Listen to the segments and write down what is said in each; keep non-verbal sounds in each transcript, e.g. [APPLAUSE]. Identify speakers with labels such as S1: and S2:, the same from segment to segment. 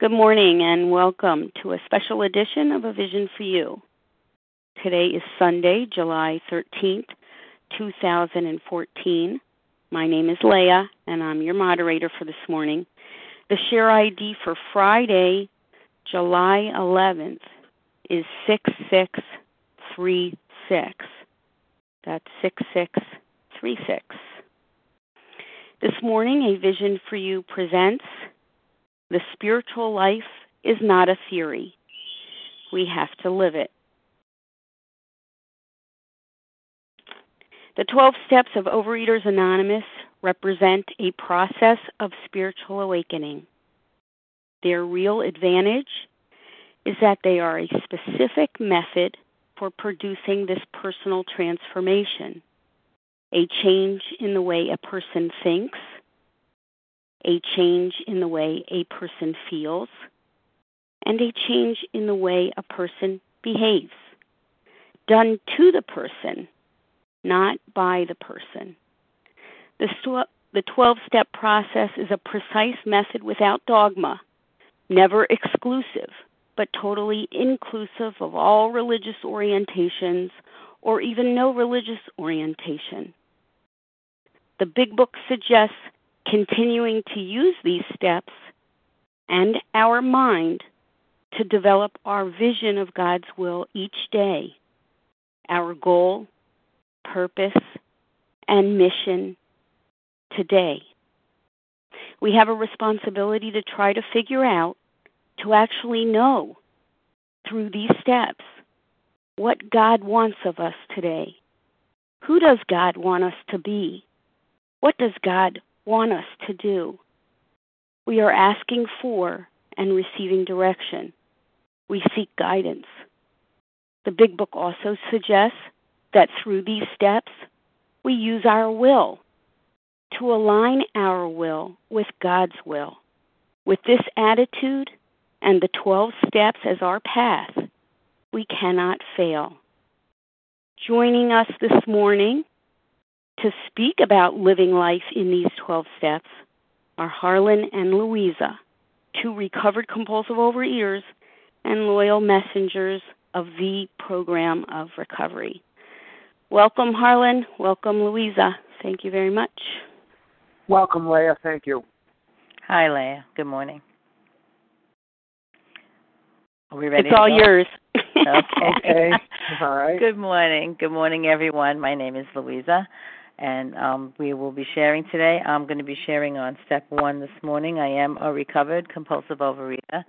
S1: Good morning and welcome to a special edition of A Vision for You. Today is Sunday, July 13th, 2014. My name is Leah and I'm your moderator for this morning. The share ID for Friday, July 11th is 6636. That's 6636. This morning, A Vision for You presents The Spiritual Life is Not a Theory. We have to live it. The 12 Steps of Overeaters Anonymous represent a process of spiritual awakening. Their real advantage is that they are a specific method for producing this personal transformation a change in the way a person thinks, a change in the way a person feels, and a change in the way a person behaves. Done to the person, not by the person. The, the 12 step process is a precise method without dogma, never exclusive, but totally inclusive of all religious orientations or even no religious orientation. The Big Book suggests continuing to use these steps and our mind to develop our vision of God's will each day, our goal, purpose, and mission today. We have a responsibility to try to figure out, to actually know through these steps, what God wants of us today. Who does God want us to be? What does God want us to do? We are asking for and receiving direction. We seek guidance. The Big Book also suggests that through these steps, we use our will to align our will with God's will. With this attitude and the 12 steps as our path, we cannot fail. Joining us this morning to speak about living life in these 12 steps are Harlan and Louisa, two recovered compulsive overeaters and loyal messengers of the program of recovery. Welcome, Harlan. Welcome, Louisa. Thank you very much.
S2: Welcome, Leah. Thank you.
S3: Hi, Leah. Good morning. Are we ready?
S1: It's all
S3: go?
S1: yours.
S3: okay.
S2: okay. All right. [LAUGHS]
S3: Good morning. Good morning, everyone. My name is Louisa, and um, we will be sharing today. I'm going to be sharing on step one this morning. I am a recovered compulsive overeater.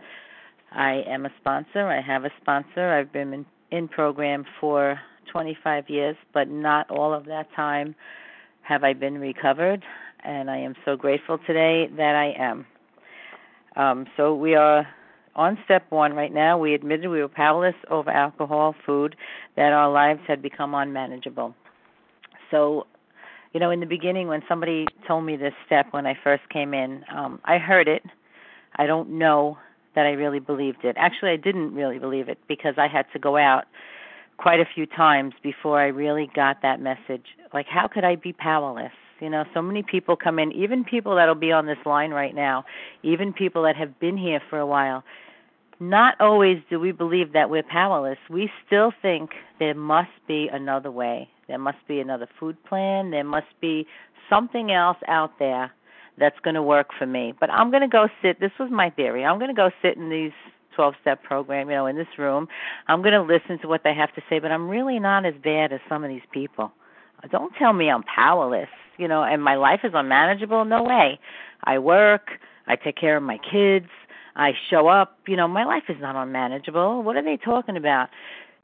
S3: I am a sponsor. I have a sponsor. I've been in, in program for 25 years, but not all of that time have I been recovered, and I am so grateful today that I am. Um, so we are on step one right now. We admitted we were powerless over alcohol, food, that our lives had become unmanageable. So you know, in the beginning when somebody told me this step when I first came in, um, I heard it. I don't know that I really believed it. Actually, I didn't really believe it because I had to go out quite a few times before I really got that message. Like, how could I be powerless? You know, so many people come in, even people that'll be on this line right now, even people that have been here for a while. Not always do we believe that we're powerless. We still think there must be another way. There must be another food plan. There must be something else out there that's going to work for me. But I'm going to go sit. This was my theory. I'm going to go sit in these 12 step program, you know, in this room. I'm going to listen to what they have to say, but I'm really not as bad as some of these people. Don't tell me I'm powerless, you know, and my life is unmanageable. No way. I work, I take care of my kids, I show up, you know, my life is not unmanageable. What are they talking about?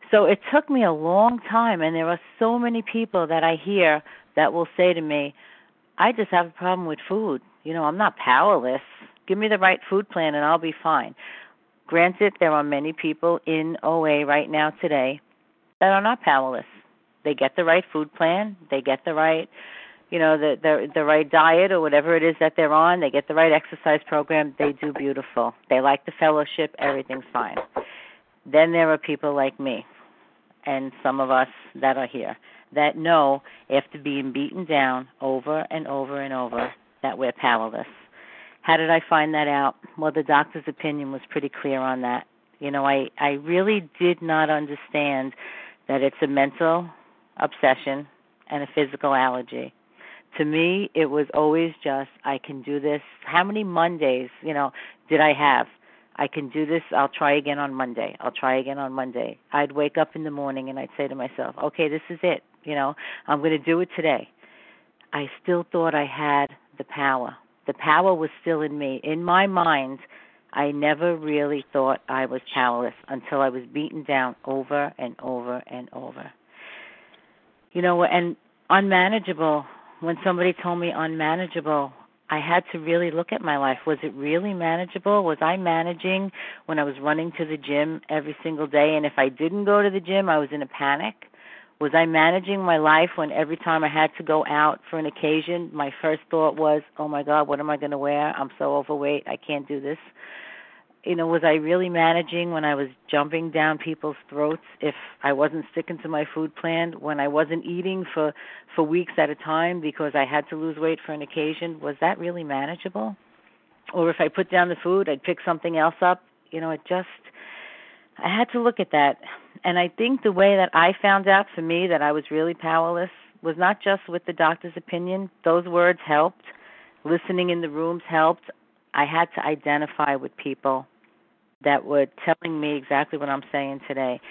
S3: So it took me a long time, and there are so many people that I hear that will say to me, I just have a problem with food. You know, I'm not powerless. Give me the right food plan and I'll be fine. Granted, there are many people in OA right now today that are not powerless. They get the right food plan, they get the right, you know, the the the right diet or whatever it is that they're on, they get the right exercise program, they do beautiful. They like the fellowship, everything's fine. Then there are people like me and some of us that are here that know after being beaten down over and over and over that we're powerless. How did I find that out? Well, the doctor's opinion was pretty clear on that. You know, I I really did not understand that it's a mental obsession and a physical allergy. To me, it was always just I can do this. How many Mondays, you know, did I have? I can do this. I'll try again on Monday. I'll try again on Monday. I'd wake up in the morning and I'd say to myself, "Okay, this is it. You know, I'm going to do it today." I still thought I had the power. The power was still in me. In my mind, I never really thought I was powerless until I was beaten down over and over and over. You know, and unmanageable, when somebody told me unmanageable, I had to really look at my life. Was it really manageable? Was I managing when I was running to the gym every single day? And if I didn't go to the gym, I was in a panic. Was I managing my life when every time I had to go out for an occasion, my first thought was, oh my God, what am I going to wear? I'm so overweight. I can't do this you know, was I really managing when I was jumping down people's throats if I wasn't sticking to my food plan, when I wasn't eating for for weeks at a time because I had to lose weight for an occasion? Was that really manageable? Or if I put down the food, I'd pick something else up. You know, it just I had to look at that. And I think the way that I found out for me that I was really powerless was not just with the doctor's opinion. Those words helped. Listening in the rooms helped. I had to identify with people that were telling me exactly what I'm saying today,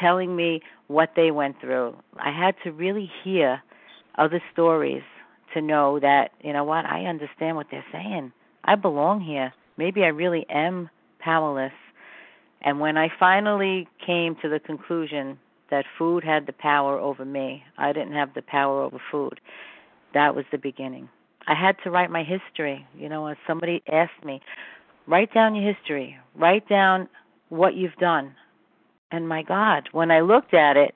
S3: telling me what they went through. I had to really hear other stories to know that, you know what, I understand what they're saying. I belong here. Maybe I really am powerless. And when I finally came to the conclusion that food had the power over me, I didn't have the power over food. That was the beginning. I had to write my history. You know, somebody asked me, Write down your history. Write down what you've done. And my God, when I looked at it,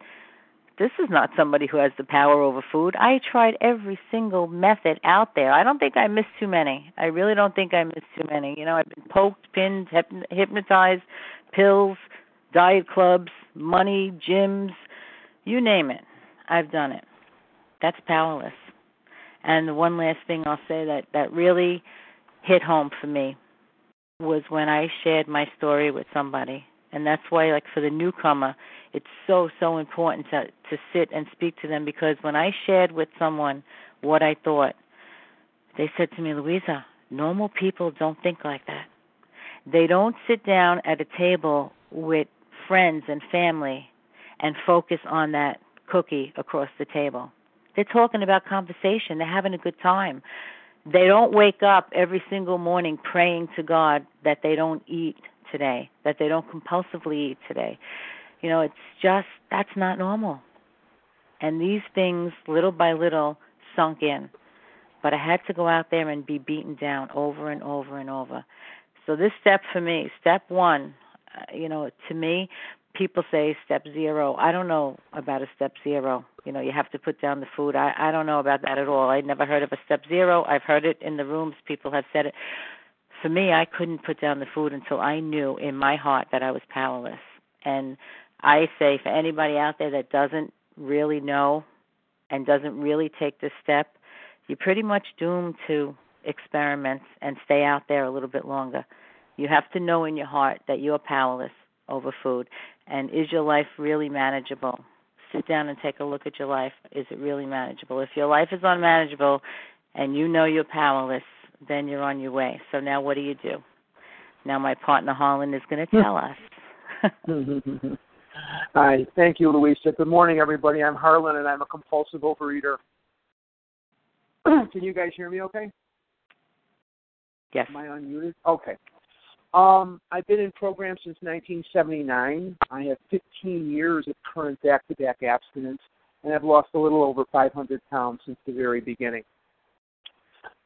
S3: this is not somebody who has the power over food. I tried every single method out there. I don't think I missed too many. I really don't think I missed too many. You know, I've been poked, pinned, hypnotized, pills, diet clubs, money, gyms, you name it. I've done it. That's powerless. And the one last thing I'll say that that really hit home for me was when I shared my story with somebody. And that's why like for the newcomer, it's so so important to to sit and speak to them because when I shared with someone what I thought, they said to me, "Louisa, normal people don't think like that. They don't sit down at a table with friends and family and focus on that cookie across the table. They're talking about conversation. They're having a good time they don't wake up every single morning praying to God that they don't eat today, that they don't compulsively eat today. You know, it's just that's not normal. And these things, little by little, sunk in. But I had to go out there and be beaten down over and over and over. So this step for me, step one, uh, you know, to me, people say step zero. I don't know about a step zero. You know, you have to put down the food. I I don't know about that at all. I'd never heard of a step zero. I've heard it in the rooms. People have said it. For me, I couldn't put down the food until I knew in my heart that I was powerless. And I say for anybody out there that doesn't really know and doesn't really take this step, you're pretty much doomed to experiments and stay out there a little bit longer. You have to know in your heart that you're powerless over food. And is your life really manageable? Sit down and take a look at your life. Is it really manageable? If your life is unmanageable and you know you're powerless, then you're on your way. So now what do you do? Now my partner Harlan is going to tell us. [LAUGHS]
S2: Hi, thank you, Louisa. Good morning, everybody. I'm Harlan, and I'm a compulsive overeater. [CLEARS THROAT] Can you guys hear me okay?
S3: Yes.
S2: Am I unmuted? Okay. Um, I've been in programs since 1979. I have 15 years of current back-to-back abstinence, and I've lost a little over 500 pounds since the very beginning.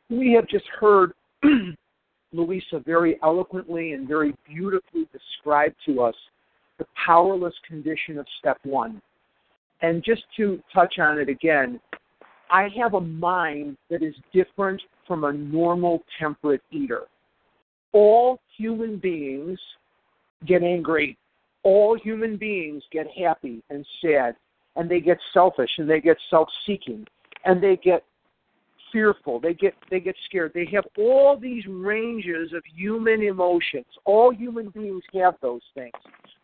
S2: We have just heard [CLEARS THROAT] Louisa very eloquently and very beautifully describe to us the powerless condition of step one. And just to touch on it again, I have a mind that is different from a normal temperate eater all human beings get angry. All human beings get happy and sad, and they get selfish and they get self seeking, and they get fearful. They get they get scared. They have all these ranges of human emotions. All human beings have those things.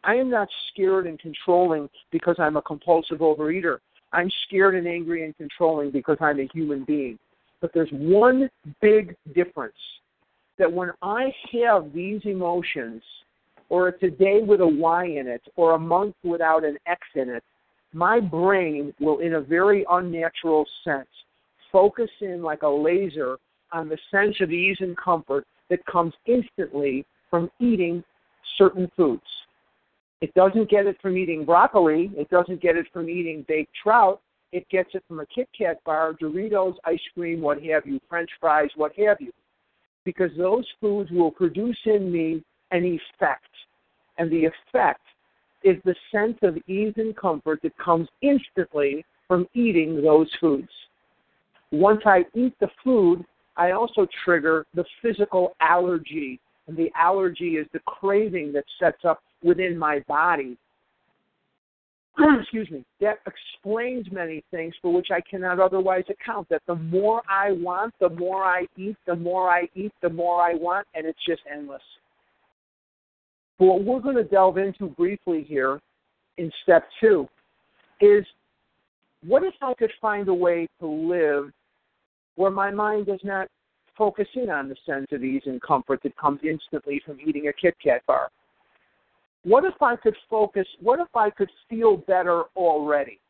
S2: I am not scared and controlling because I'm a compulsive overeater. I'm scared and angry and controlling because I'm a human being. But there's one big difference that when I have these emotions, or it's a day with a Y in it, or a month without an X in it, my brain will, in a very unnatural sense, focus in like a laser on the sense of ease and comfort that comes instantly from eating certain foods. It doesn't get it from eating broccoli. It doesn't get it from eating baked trout. It gets it from a Kit Kat bar, Doritos, ice cream, what have you, French fries, what have you. Because those foods will produce in me an effect. And the effect is the sense of ease and comfort that comes instantly from eating those foods. Once I eat the food, I also trigger the physical allergy. And the allergy is the craving that sets up within my body. [CLEARS THROAT] Excuse me. That explains many things for which I cannot otherwise account. That the more I want, the more I eat, the more I eat, the more I want, and it's just endless. But what we're going to delve into briefly here in step two is what if I could find a way to live where my mind does not focus in on the sense of ease and comfort that comes instantly from eating a Kit Kat bar? What if I could focus? What if I could feel better already?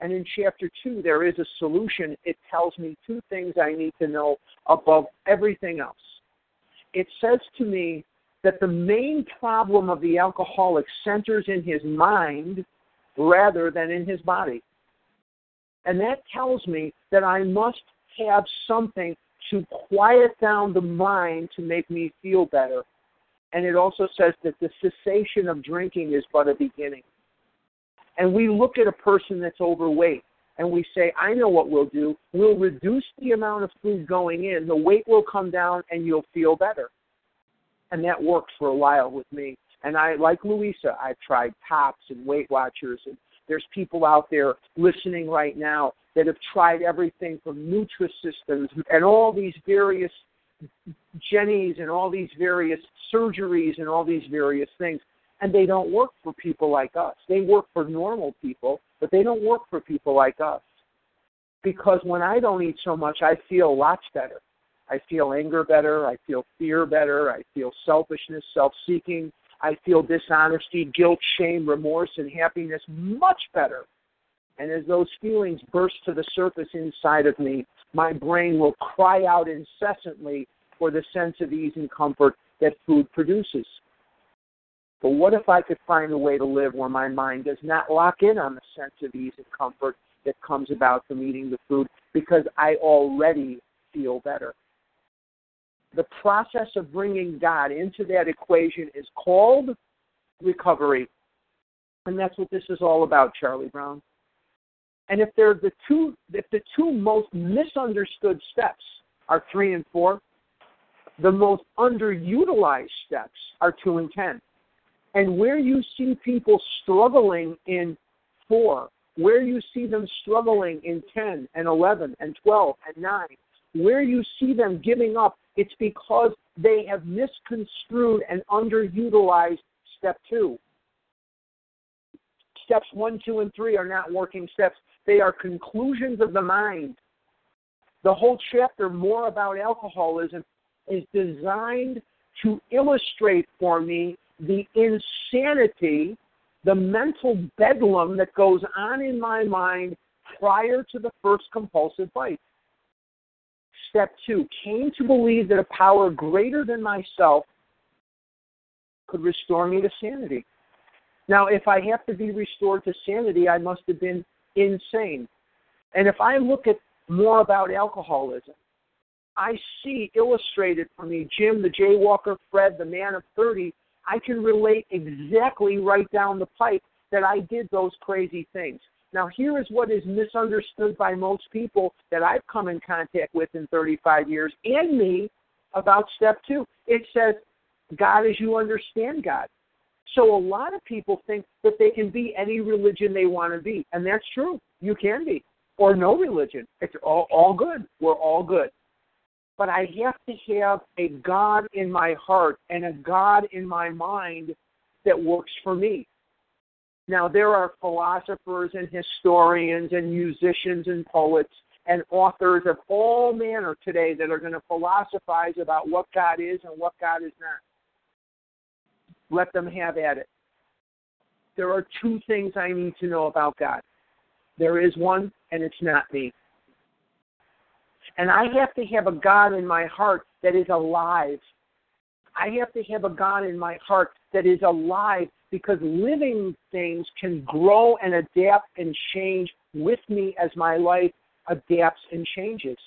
S2: And in chapter two, there is a solution. It tells me two things I need to know above everything else. It says to me that the main problem of the alcoholic centers in his mind rather than in his body. And that tells me that I must have something to quiet down the mind to make me feel better. And it also says that the cessation of drinking is but a beginning. And we look at a person that's overweight and we say, I know what we'll do. We'll reduce the amount of food going in, the weight will come down, and you'll feel better. And that worked for a while with me. And I, like Louisa, I've tried Tops and Weight Watchers, and there's people out there listening right now that have tried everything from Nutrisystems and all these various Jennies and all these various surgeries and all these various things. And they don't work for people like us. They work for normal people, but they don't work for people like us. Because when I don't eat so much, I feel lots better. I feel anger better. I feel fear better. I feel selfishness, self seeking. I feel dishonesty, guilt, shame, remorse, and happiness much better. And as those feelings burst to the surface inside of me, my brain will cry out incessantly for the sense of ease and comfort that food produces. But what if I could find a way to live where my mind does not lock in on the sense of ease and comfort that comes about from eating the food because I already feel better? The process of bringing God into that equation is called recovery. And that's what this is all about, Charlie Brown. And if they're the two if the two most misunderstood steps are three and four, the most underutilized steps are two and ten. And where you see people struggling in four, where you see them struggling in 10 and 11 and 12 and 9, where you see them giving up, it's because they have misconstrued and underutilized step two. Steps one, two, and three are not working steps. They are conclusions of the mind. The whole chapter, more about alcoholism, is designed to illustrate for me the insanity, the mental bedlam that goes on in my mind prior to the first compulsive bite. Step two came to believe that a power greater than myself could restore me to sanity. Now, if I have to be restored to sanity, I must have been insane. And if I look at more about alcoholism, I see illustrated for me Jim, the jaywalker, Fred, the man of 30. I can relate exactly right down the pipe that I did those crazy things. Now, here is what is misunderstood by most people that I've come in contact with in 35 years and me about step two. It says, God as you understand God. So a lot of people think that they can be any religion they want to be, and that's true. You can be. or no religion. It's all, all good. We're all good. But I have to have a God in my heart and a God in my mind that works for me. Now, there are philosophers and historians and musicians and poets and authors of all manner today that are going to philosophize about what God is and what God is not. Let them have at it. There are two things I need to know about God there is one, and it's not me. And I have to have a God in my heart that is alive. I have to have a God in my heart that is alive because living things can grow and adapt and change with me as my life adapts and changes.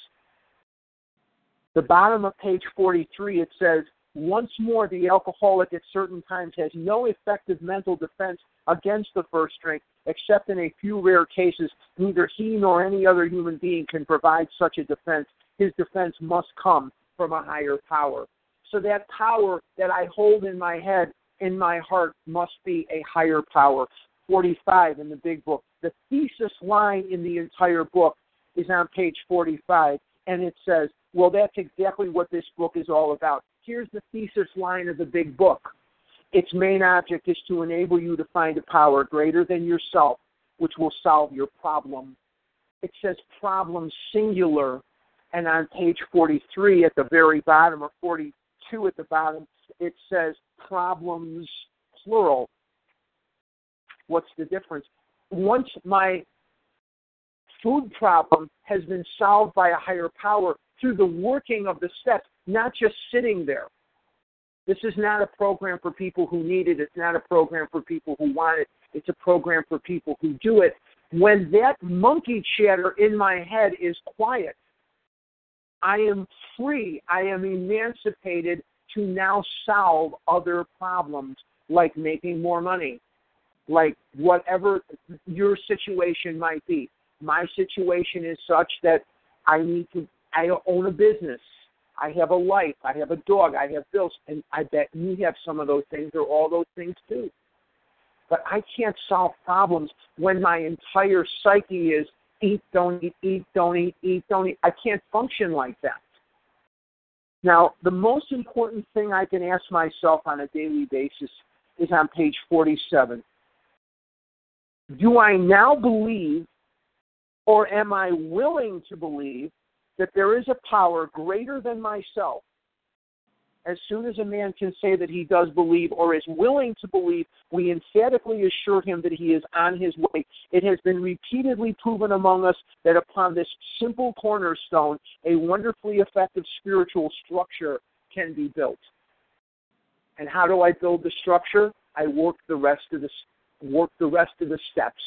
S2: The bottom of page 43, it says, once more, the alcoholic at certain times has no effective mental defense against the first drink, except in a few rare cases. Neither he nor any other human being can provide such a defense. His defense must come from a higher power. So that power that I hold in my head, in my heart, must be a higher power. 45 in the big book. The thesis line in the entire book is on page 45, and it says, Well, that's exactly what this book is all about. Here's the thesis line of the big book its main object is to enable you to find a power greater than yourself, which will solve your problem. It says problem singular, and on page 43 at the very bottom, or 42 at the bottom, it says problems plural. What's the difference? Once my food problem has been solved by a higher power through the working of the steps, not just sitting there. This is not a program for people who need it. It's not a program for people who want it. It's a program for people who do it. When that monkey chatter in my head is quiet, I am free. I am emancipated to now solve other problems like making more money, like whatever your situation might be. My situation is such that I need to, I own a business. I have a life. I have a dog. I have bills. And I bet you have some of those things or all those things too. But I can't solve problems when my entire psyche is eat, don't eat, eat, don't eat, eat, don't eat. I can't function like that. Now, the most important thing I can ask myself on a daily basis is on page 47. Do I now believe, or am I willing to believe, that there is a power greater than myself, as soon as a man can say that he does believe or is willing to believe, we emphatically assure him that he is on his way. It has been repeatedly proven among us that upon this simple cornerstone, a wonderfully effective spiritual structure can be built. And how do I build the structure? I work the rest of the work the rest of the steps.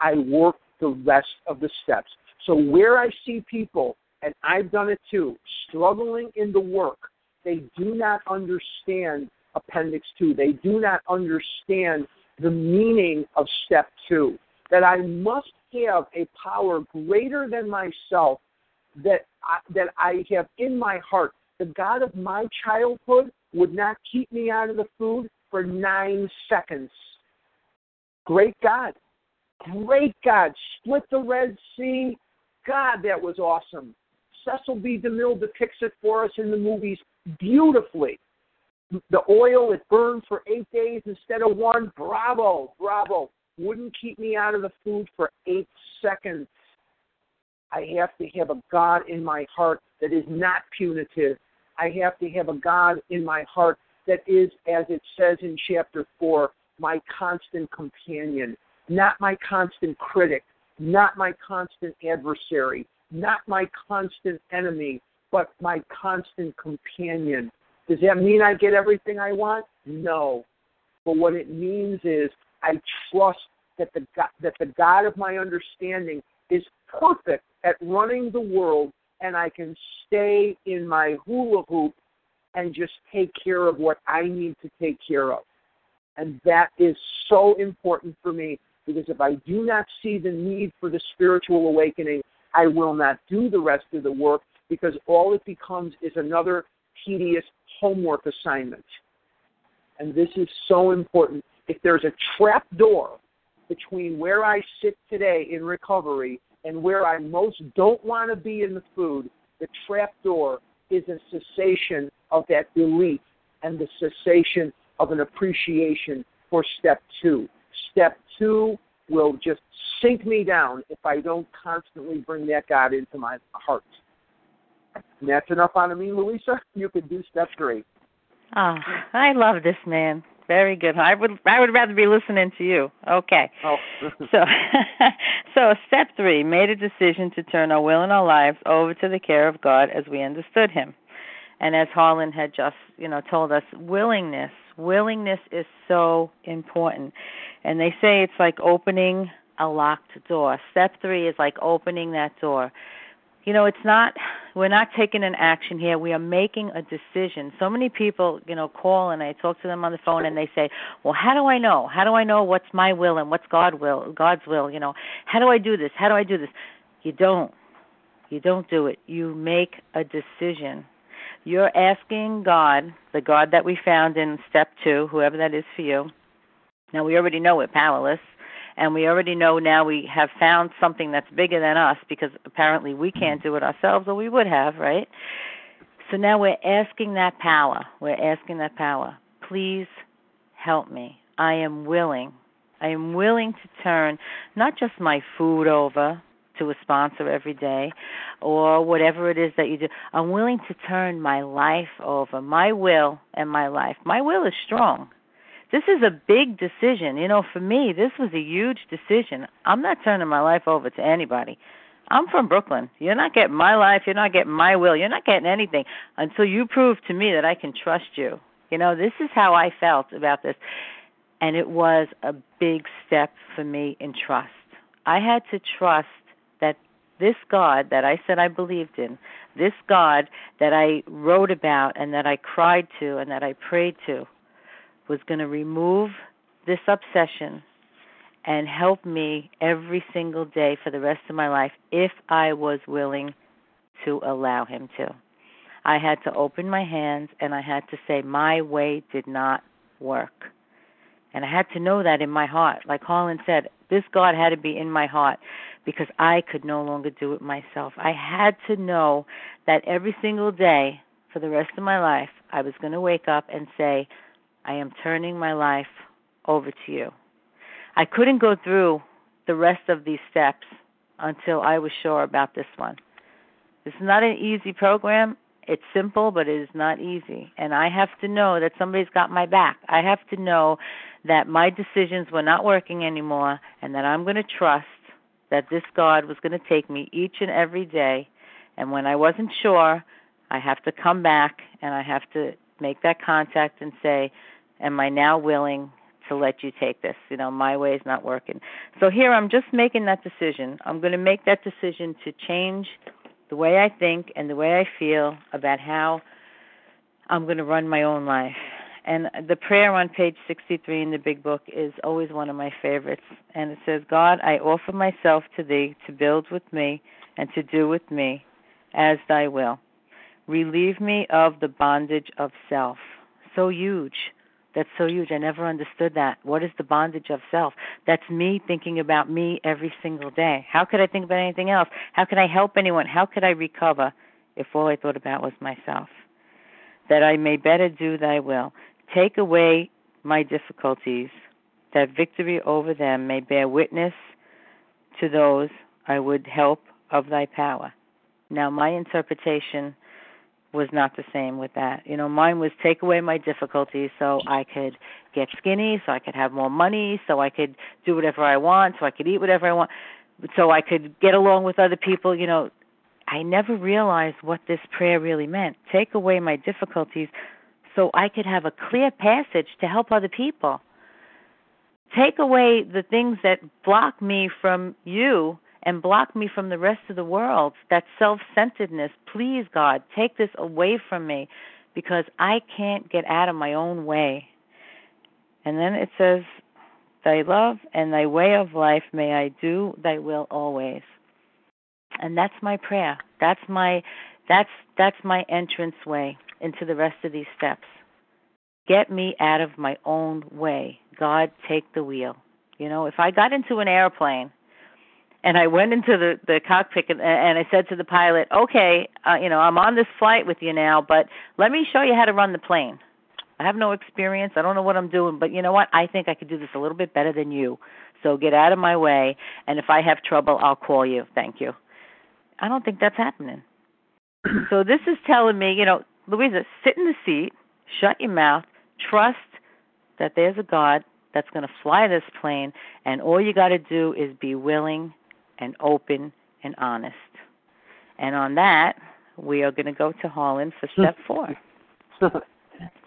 S2: I work the rest of the steps. So where I see people and I've done it too, struggling in the work, they do not understand Appendix 2. They do not understand the meaning of Step 2. That I must have a power greater than myself that I, that I have in my heart. The God of my childhood would not keep me out of the food for nine seconds. Great God. Great God. Split the Red Sea. God, that was awesome. Cecil B. DeMille depicts it for us in the movies beautifully. The oil, it burned for eight days instead of one. Bravo, bravo. Wouldn't keep me out of the food for eight seconds. I have to have a God in my heart that is not punitive. I have to have a God in my heart that is, as it says in chapter 4, my constant companion, not my constant critic, not my constant adversary, not my constant enemy, but my constant companion. Does that mean I get everything I want? No. But what it means is I trust that the God, that the God of my understanding is perfect at running the world, and I can stay in my hula hoop and just take care of what I need to take care of. And that is so important for me because if I do not see the need for the spiritual awakening, I will not do the rest of the work because all it becomes is another tedious homework assignment. And this is so important. If there's a trap door between where I sit today in recovery and where I most don't want to be in the food, the trap door is a cessation of that belief and the cessation of an appreciation for step two. Step two will just sink me down if I don't constantly bring that God into my heart. And that's enough on me, Louisa. [LAUGHS] You can do step three.
S3: Oh, I love this man. Very good. I would I would rather be listening to you. Okay.
S2: Oh. [LAUGHS] [LAUGHS]
S3: so so step 3, made a decision to turn our will and our lives over to the care of God as we understood him. And as Harlan had just, you know, told us, willingness, willingness is so important. And they say it's like opening a locked door. Step 3 is like opening that door. You know it's not we're not taking an action here. We are making a decision. So many people you know call and i talk to them on the phone and they say well how do i know? How do i know what's my will and what's god will god's will? You know how do i do this? How do i do this? You don't. You don't do it. You make a decision you're asking god the god that we found in step 2 whoever that is for you now we already know we're powerless and we already know now we have found something that's bigger than us because apparently we can't do it ourselves or we would have, right? So now we're asking that power. We're asking that power. Please help me. I am willing. I am willing to turn not just my food over to a sponsor every day or whatever it is that you do. I'm willing to turn my life over, my will and my life. My will is strong this is a big decision. You know, for me, this was a huge decision. I'm not turning my life over to anybody. I'm from Brooklyn. You're not getting my life. You're not getting my will. You're not getting anything until you prove to me that I can trust you. You know, this is how I felt about this. And it was a big step for me in trust. I had to trust that this God that I said I believed in, this God that I wrote about and that I cried to and that I prayed to, was going to remove this obsession and help me every single day for the rest of my life if I was willing to allow him to. I had to open my hands and I had to say, My way did not work. And I had to know that in my heart. Like Harlan said, this God had to be in my heart because I could no longer do it myself. I had to know that every single day for the rest of my life, I was going to wake up and say, I am turning my life over to you. I couldn't go through the rest of these steps until I was sure about this one. This is not an easy program. It's simple, but it is not easy. And I have to know that somebody's got my back. I have to know that my decisions were not working anymore and that I'm going to trust that this God was going to take me each and every day. And when I wasn't sure, I have to come back and I have to make that contact and say, am I now willing to let you take this? You know, my way is not working. So here I'm just making that decision. I'm going to make that decision to change the way I think and the way I feel about how I'm going to run my own life. And the prayer on page 63 in the big book is always one of my favorites. And it says, God, I offer myself to thee to build with me and to do with me as thy will. Relieve me of the bondage of self. So huge. That's so huge. I never understood that. What is the bondage of self? That's me thinking about me every single day. How could I think about anything else? How could I help anyone? How could I recover if all I thought about was myself? That I may better do thy will. Take away my difficulties, that victory over them may bear witness to those I would help of thy power. Now, my interpretation was not the same with that. You know, mine was take away my difficulties so I could get skinny, so I could have more money, so I could do whatever I want, so I could eat whatever I want, so I could get along with other people, you know. I never realized what this prayer really meant. Take away my difficulties so I could have a clear passage to help other people. Take away the things that block me from you and block me from the rest of the world. That self centeredness. Please, God, take this away from me because I can't get out of my own way. And then it says, Thy love and thy way of life may I do thy will always. And that's my prayer. That's my that's that's my entrance way into the rest of these steps. Get me out of my own way. God, take the wheel. You know, if I got into an airplane and I went into the the cockpit and, and I said to the pilot, "Okay, uh, you know, I'm on this flight with you now, but let me show you how to run the plane. I have no experience. I don't know what I'm doing, but you know what? I think I could do this a little bit better than you. So get out of my way, and if I have trouble, I'll call you. Thank you." I don't think that's happening. [CLEARS THROAT] so this is telling me, you know, Louisa, sit in the seat, shut your mouth, trust that there's a God that's going to fly this plane, and all you got to do is be willing and open and honest. And on that, we are going to go to Harlan for step [LAUGHS] four. [LAUGHS]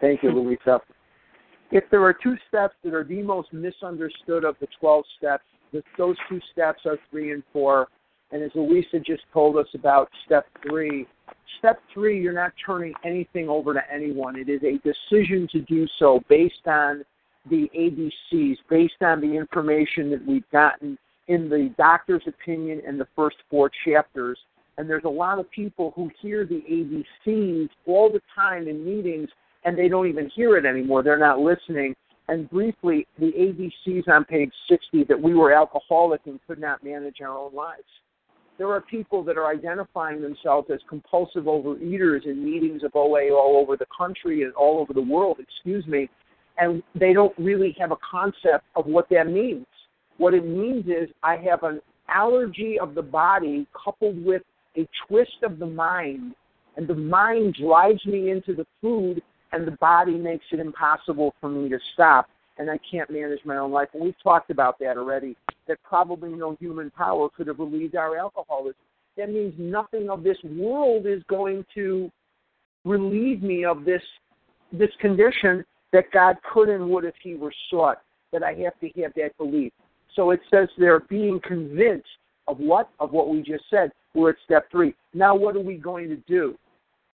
S2: Thank you, Louisa. If there are two steps that are the most misunderstood of the 12 steps, those two steps are three and four. And as Louisa just told us about step three, step three, you're not turning anything over to anyone. It is a decision to do so based on the ABCs, based on the information that we've gotten in the doctor's opinion in the first four chapters. And there's a lot of people who hear the ABCs all the time in meetings and they don't even hear it anymore. They're not listening. And briefly, the ABCs on page 60 that we were alcoholic and could not manage our own lives. There are people that are identifying themselves as compulsive overeaters in meetings of OA all over the country and all over the world, excuse me, and they don't really have a concept of what that means. What it means is I have an allergy of the body coupled with a twist of the mind, and the mind drives me into the food, and the body makes it impossible for me to stop, and I can't manage my own life. And we've talked about that already, that probably no human power could have relieved our alcoholism. That means nothing of this world is going to relieve me of this this condition that God could and would if He were sought. That I have to have that belief. So it says they're being convinced of what? Of what we just said. We're at step three. Now, what are we going to do?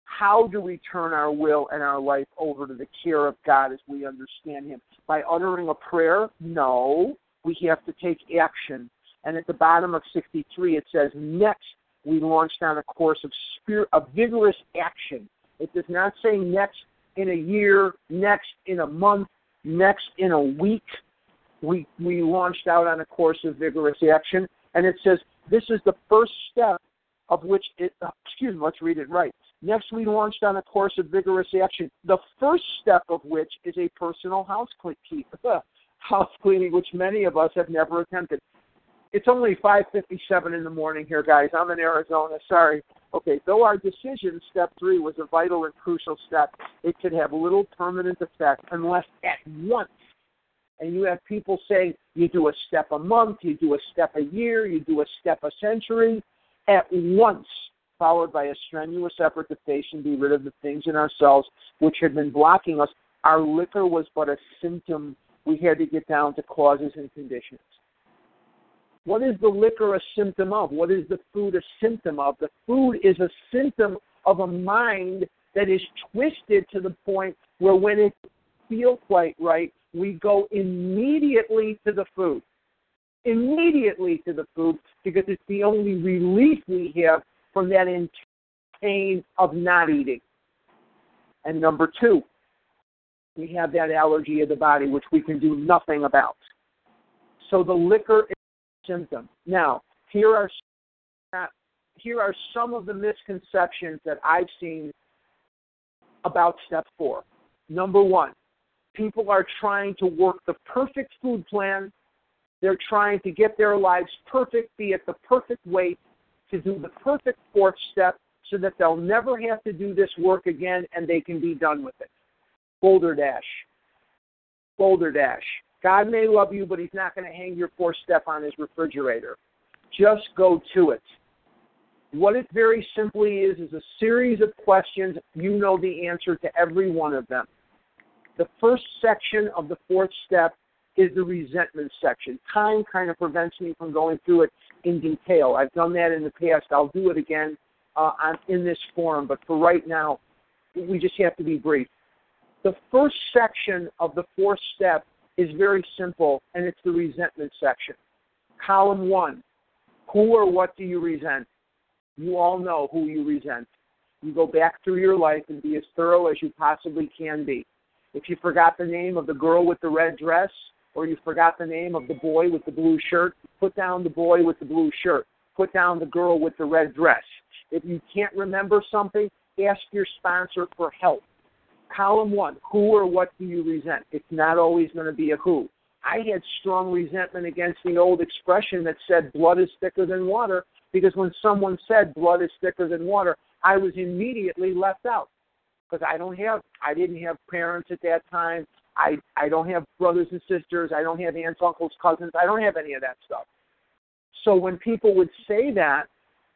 S2: How do we turn our will and our life over to the care of God as we understand Him? By uttering a prayer? No. We have to take action. And at the bottom of 63, it says, Next, we launched on a course of spirit, of vigorous action. It does not say next in a year, next in a month, next in a week we we launched out on a course of vigorous action, and it says this is the first step of which it. Uh, excuse me. Let's read it right. Next, we launched on a course of vigorous action. The first step of which is a personal house cleaning, [LAUGHS] house cleaning, which many of us have never attempted. It's only 5:57 in the morning here, guys. I'm in Arizona. Sorry. Okay, though our decision, step three, was a vital and crucial step, it could have little permanent effect unless at once and you have people saying you do a step a month, you do a step a year, you do a step a century, at once followed by a strenuous effort to face and be rid of the things in ourselves which had been blocking us. Our liquor was but a symptom. We had to get down to causes and conditions. What is the liquor a symptom of? What is the food a symptom of? The food is a symptom of a mind that is twisted to the point where when it feels quite right, we go immediately to the food. Immediately to the food because it's the only relief we have from that intense pain of not eating. And number two, we have that allergy of the body which we can do nothing about. So the liquor is a symptom. Now, here are here are some of the misconceptions that I've seen about step four. Number one, People are trying to work the perfect food plan. They're trying to get their lives perfect, be at the perfect weight, to do the perfect fourth step so that they'll never have to do this work again and they can be done with it. Boulder Dash. Boulder Dash. God may love you, but He's not going to hang your fourth step on His refrigerator. Just go to it. What it very simply is is a series of questions. You know the answer to every one of them. The first section of the fourth step is the resentment section. Time kind of prevents me from going through it in detail. I've done that in the past. I'll do it again uh, on, in this forum, but for right now, we just have to be brief. The first section of the fourth step is very simple, and it's the resentment section. Column one Who or what do you resent? You all know who you resent. You go back through your life and be as thorough as you possibly can be. If you forgot the name of the girl with the red dress, or you forgot the name of the boy with the blue shirt, put down the boy with the blue shirt. Put down the girl with the red dress. If you can't remember something, ask your sponsor for help. Column one, who or what do you resent? It's not always going to be a who. I had strong resentment against the old expression that said blood is thicker than water because when someone said blood is thicker than water, I was immediately left out because I don't have I didn't have parents at that time. I I don't have brothers and sisters. I don't have aunts, uncles, cousins. I don't have any of that stuff. So when people would say that,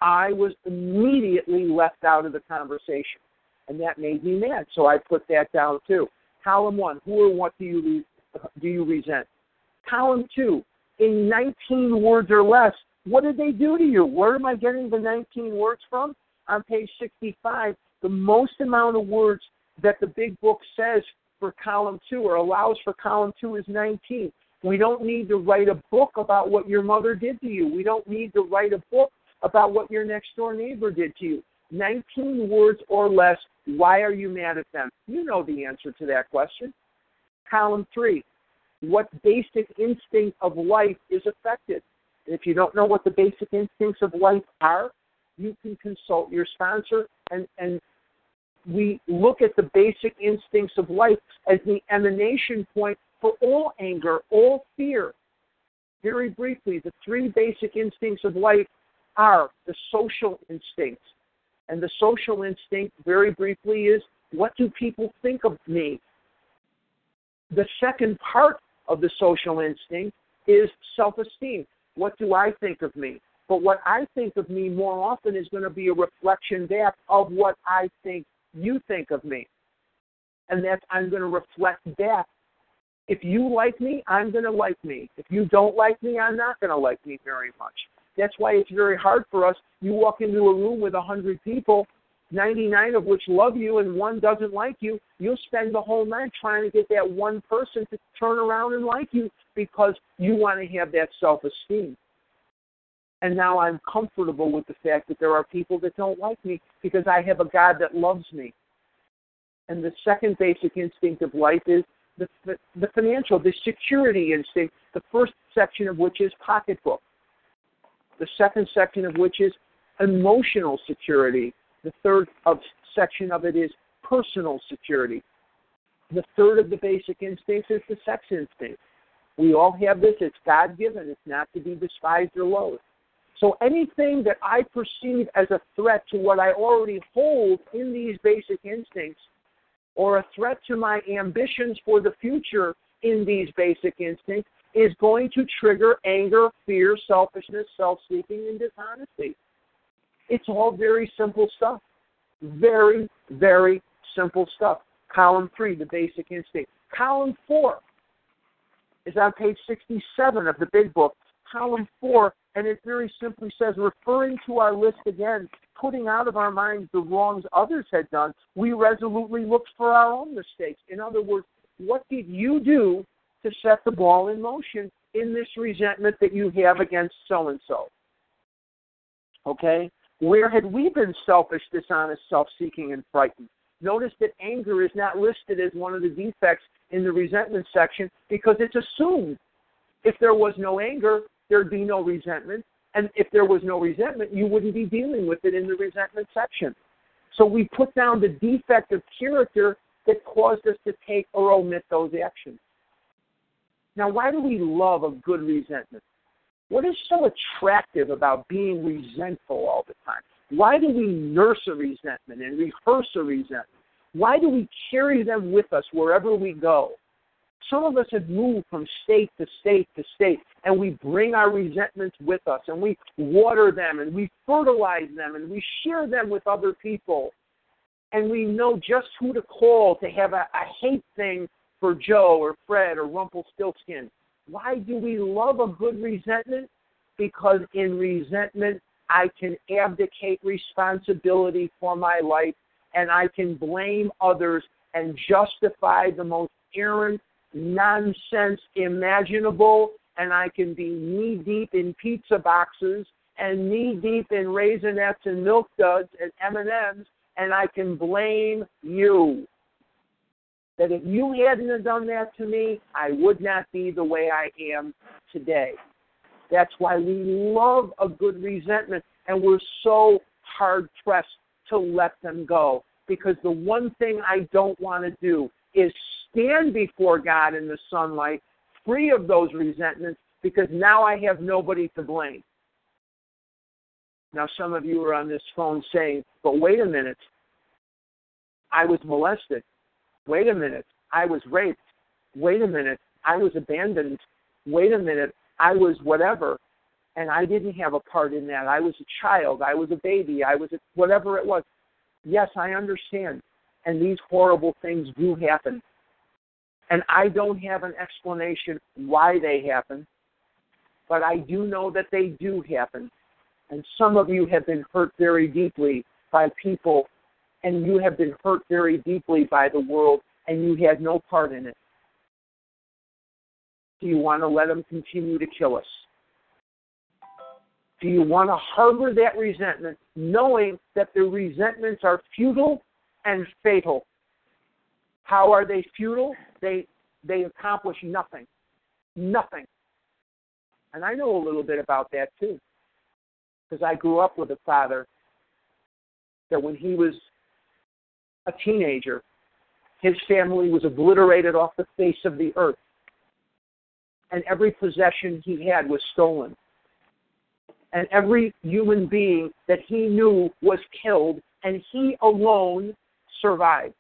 S2: I was immediately left out of the conversation, and that made me mad. So I put that down too. Column one: Who or what do you re- do you resent? Column two: In 19 words or less, what did they do to you? Where am I getting the 19 words from? On page 65, the most amount of words that the big book says for column two or allows for column two is 19. We don't need to write a book about what your mother did to you. We don't need to write a book about what your next door neighbor did to you. 19 words or less. Why are you mad at them? You know the answer to that question. Column three. What basic instinct of life is affected? if you don't know what the basic instincts of life are, you can consult your sponsor and, and we look at the basic instincts of life as the emanation point for all anger, all fear. Very briefly, the three basic instincts of life are the social instincts. And the social instinct, very briefly, is what do people think of me? The second part of the social instinct is self esteem. What do I think of me? But what I think of me more often is going to be a reflection back of what I think you think of me. And that I'm going to reflect back if you like me, I'm going to like me. If you don't like me, I'm not going to like me very much. That's why it's very hard for us. You walk into a room with a 100 people, 99 of which love you and one doesn't like you. You'll spend the whole night trying to get that one person to turn around and like you because you want to have that self esteem. And now I'm comfortable with the fact that there are people that don't like me because I have a God that loves me. And the second basic instinct of life is the, the, the financial, the security instinct, the first section of which is pocketbook. The second section of which is emotional security. The third of, section of it is personal security. The third of the basic instincts is the sex instinct. We all have this. It's God given. It's not to be despised or loathed. So anything that I perceive as a threat to what I already hold in these basic instincts or a threat to my ambitions for the future in these basic instincts is going to trigger anger, fear, selfishness, self seeking, and dishonesty. It's all very simple stuff. Very, very simple stuff. Column three, the basic instinct. Column four is on page 67 of the big book. Column four, and it very simply says, referring to our list again, putting out of our minds the wrongs others had done, we resolutely looked for our own mistakes. In other words, what did you do to set the ball in motion in this resentment that you have against so and so? Okay? Where had we been selfish, dishonest, self seeking, and frightened? Notice that anger is not listed as one of the defects in the resentment section because it's assumed. If there was no anger, there'd be no resentment. And if there was no resentment, you wouldn't be dealing with it in the resentment section. So we put down the defect of character that caused us to take or omit those actions. Now, why do we love a good resentment? What is so attractive about being resentful all the time? Why do we nurse a resentment and rehearse a resentment? Why do we carry them with us wherever we go? Some of us have moved from state to state to state, and we bring our resentments with us, and we water them, and we fertilize them, and we share them with other people. And we know just who to call to have a, a hate thing for Joe or Fred or Rumpelstiltskin. Why do we love a good resentment? Because in resentment, I can abdicate responsibility for my life and I can blame others and justify the most errant nonsense imaginable, and I can be knee deep in pizza boxes and knee deep in Raisinets and Milk Duds and M and M's, and I can blame you. That if you hadn't have done that to me, I would not be the way I am today. That's why we love a good resentment and we're so hard pressed to let them go. Because the one thing I don't want to do is stand before God in the sunlight, free of those resentments, because now I have nobody to blame. Now, some of you are on this phone saying, but wait a minute, I was molested. Wait a minute, I was raped. Wait a minute, I was abandoned. Wait a minute, I was whatever. And I didn't have a part in that. I was a child. I was a baby. I was a, whatever it was. Yes, I understand. And these horrible things do happen. And I don't have an explanation why they happen, but I do know that they do happen. And some of you have been hurt very deeply by people, and you have been hurt very deeply by the world, and you had no part in it. Do you want to let them continue to kill us? Do you want to harbor that resentment knowing that the resentments are futile and fatal? How are they futile? They they accomplish nothing. Nothing. And I know a little bit about that too because I grew up with a father that when he was a teenager, his family was obliterated off the face of the earth. And every possession he had was stolen. And every human being that he knew was killed, and he alone survived.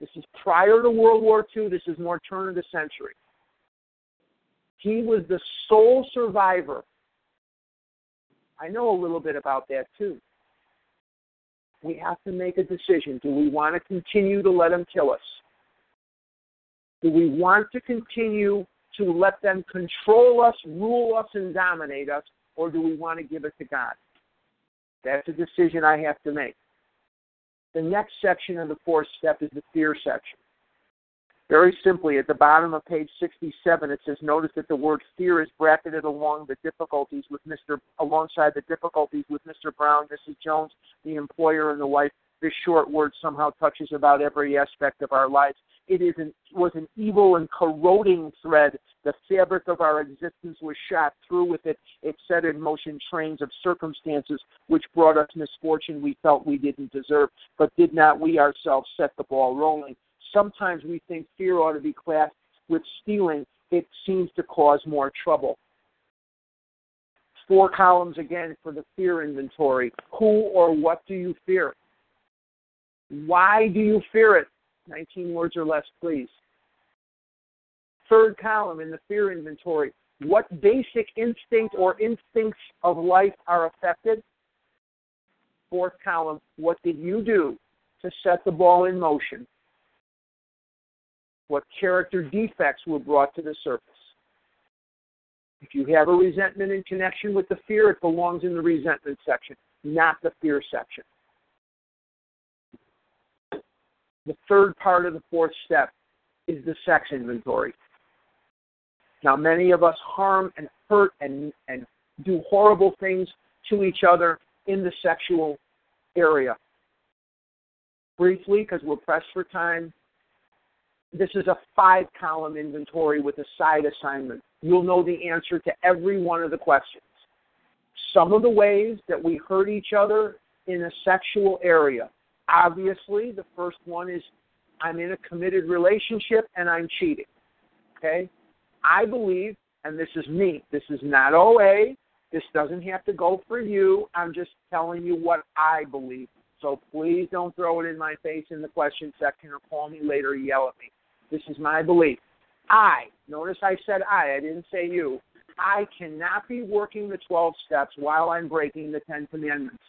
S2: This is prior to World War II. This is more turn of the century. He was the sole survivor I know a little bit about that too. We have to make a decision. Do we want to continue to let them kill us? Do we want to continue to let them control us, rule us, and dominate us, or do we want to give it to God? That's a decision I have to make. The next section of the fourth step is the fear section. Very simply, at the bottom of page 67, it says, "Notice that the word fear is bracketed along the difficulties with Mr. alongside the difficulties with Mr. Brown, Mrs. Jones, the employer, and the wife." This short word somehow touches about every aspect of our lives. It is an, was an evil and corroding thread. The fabric of our existence was shot through with it. It set in motion trains of circumstances which brought us misfortune we felt we didn't deserve, but did not we ourselves set the ball rolling sometimes we think fear ought to be classed with stealing. It seems to cause more trouble. Four columns again for the fear inventory. Who or what do you fear? Why do you fear it? 19 words or less, please. Third column in the fear inventory. What basic instinct or instincts of life are affected? Fourth column. What did you do to set the ball in motion? What character defects were brought to the surface. If you have a resentment in connection with the fear, it belongs in the resentment section, not the fear section. The third part of the fourth step is the sex inventory. Now, many of us harm and hurt and, and do horrible things to each other in the sexual area. Briefly, because we're pressed for time, this is a five column inventory with a side assignment. You'll know the answer to every one of the questions. Some of the ways that we hurt each other in a sexual area. Obviously, the first one is I'm in a committed relationship and I'm cheating. Okay? I believe, and this is me, this is not OA, this doesn't have to go for you. I'm just telling you what I believe. So please don't throw it in my face in the question section or call me later yell at me. This is my belief. I, notice I said I, I didn't say you. I cannot be working the 12 steps while I'm breaking the 10 commandments.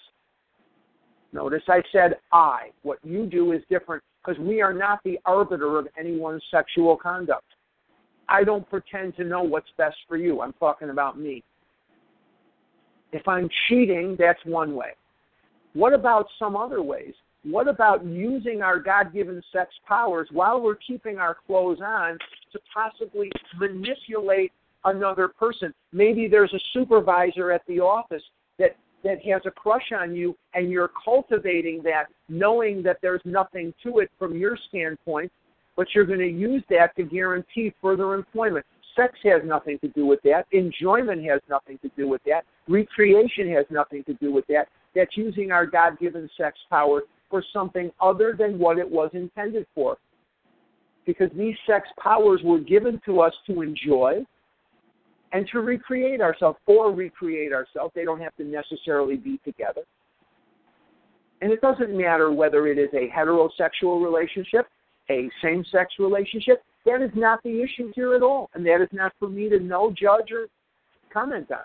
S2: Notice I said I. What you do is different because we are not the arbiter of anyone's sexual conduct. I don't pretend to know what's best for you. I'm talking about me. If I'm cheating, that's one way. What about some other ways? What about using our God given sex powers while we're keeping our clothes on to possibly manipulate another person? Maybe there's a supervisor at the office that, that has a crush on you and you're cultivating that, knowing that there's nothing to it from your standpoint, but you're going to use that to guarantee further employment. Sex has nothing to do with that. Enjoyment has nothing to do with that. Recreation has nothing to do with that. That's using our God given sex power for something other than what it was intended for. Because these sex powers were given to us to enjoy and to recreate ourselves or recreate ourselves. They don't have to necessarily be together. And it doesn't matter whether it is a heterosexual relationship, a same sex relationship. That is not the issue here at all. And that is not for me to know, judge, or comment on.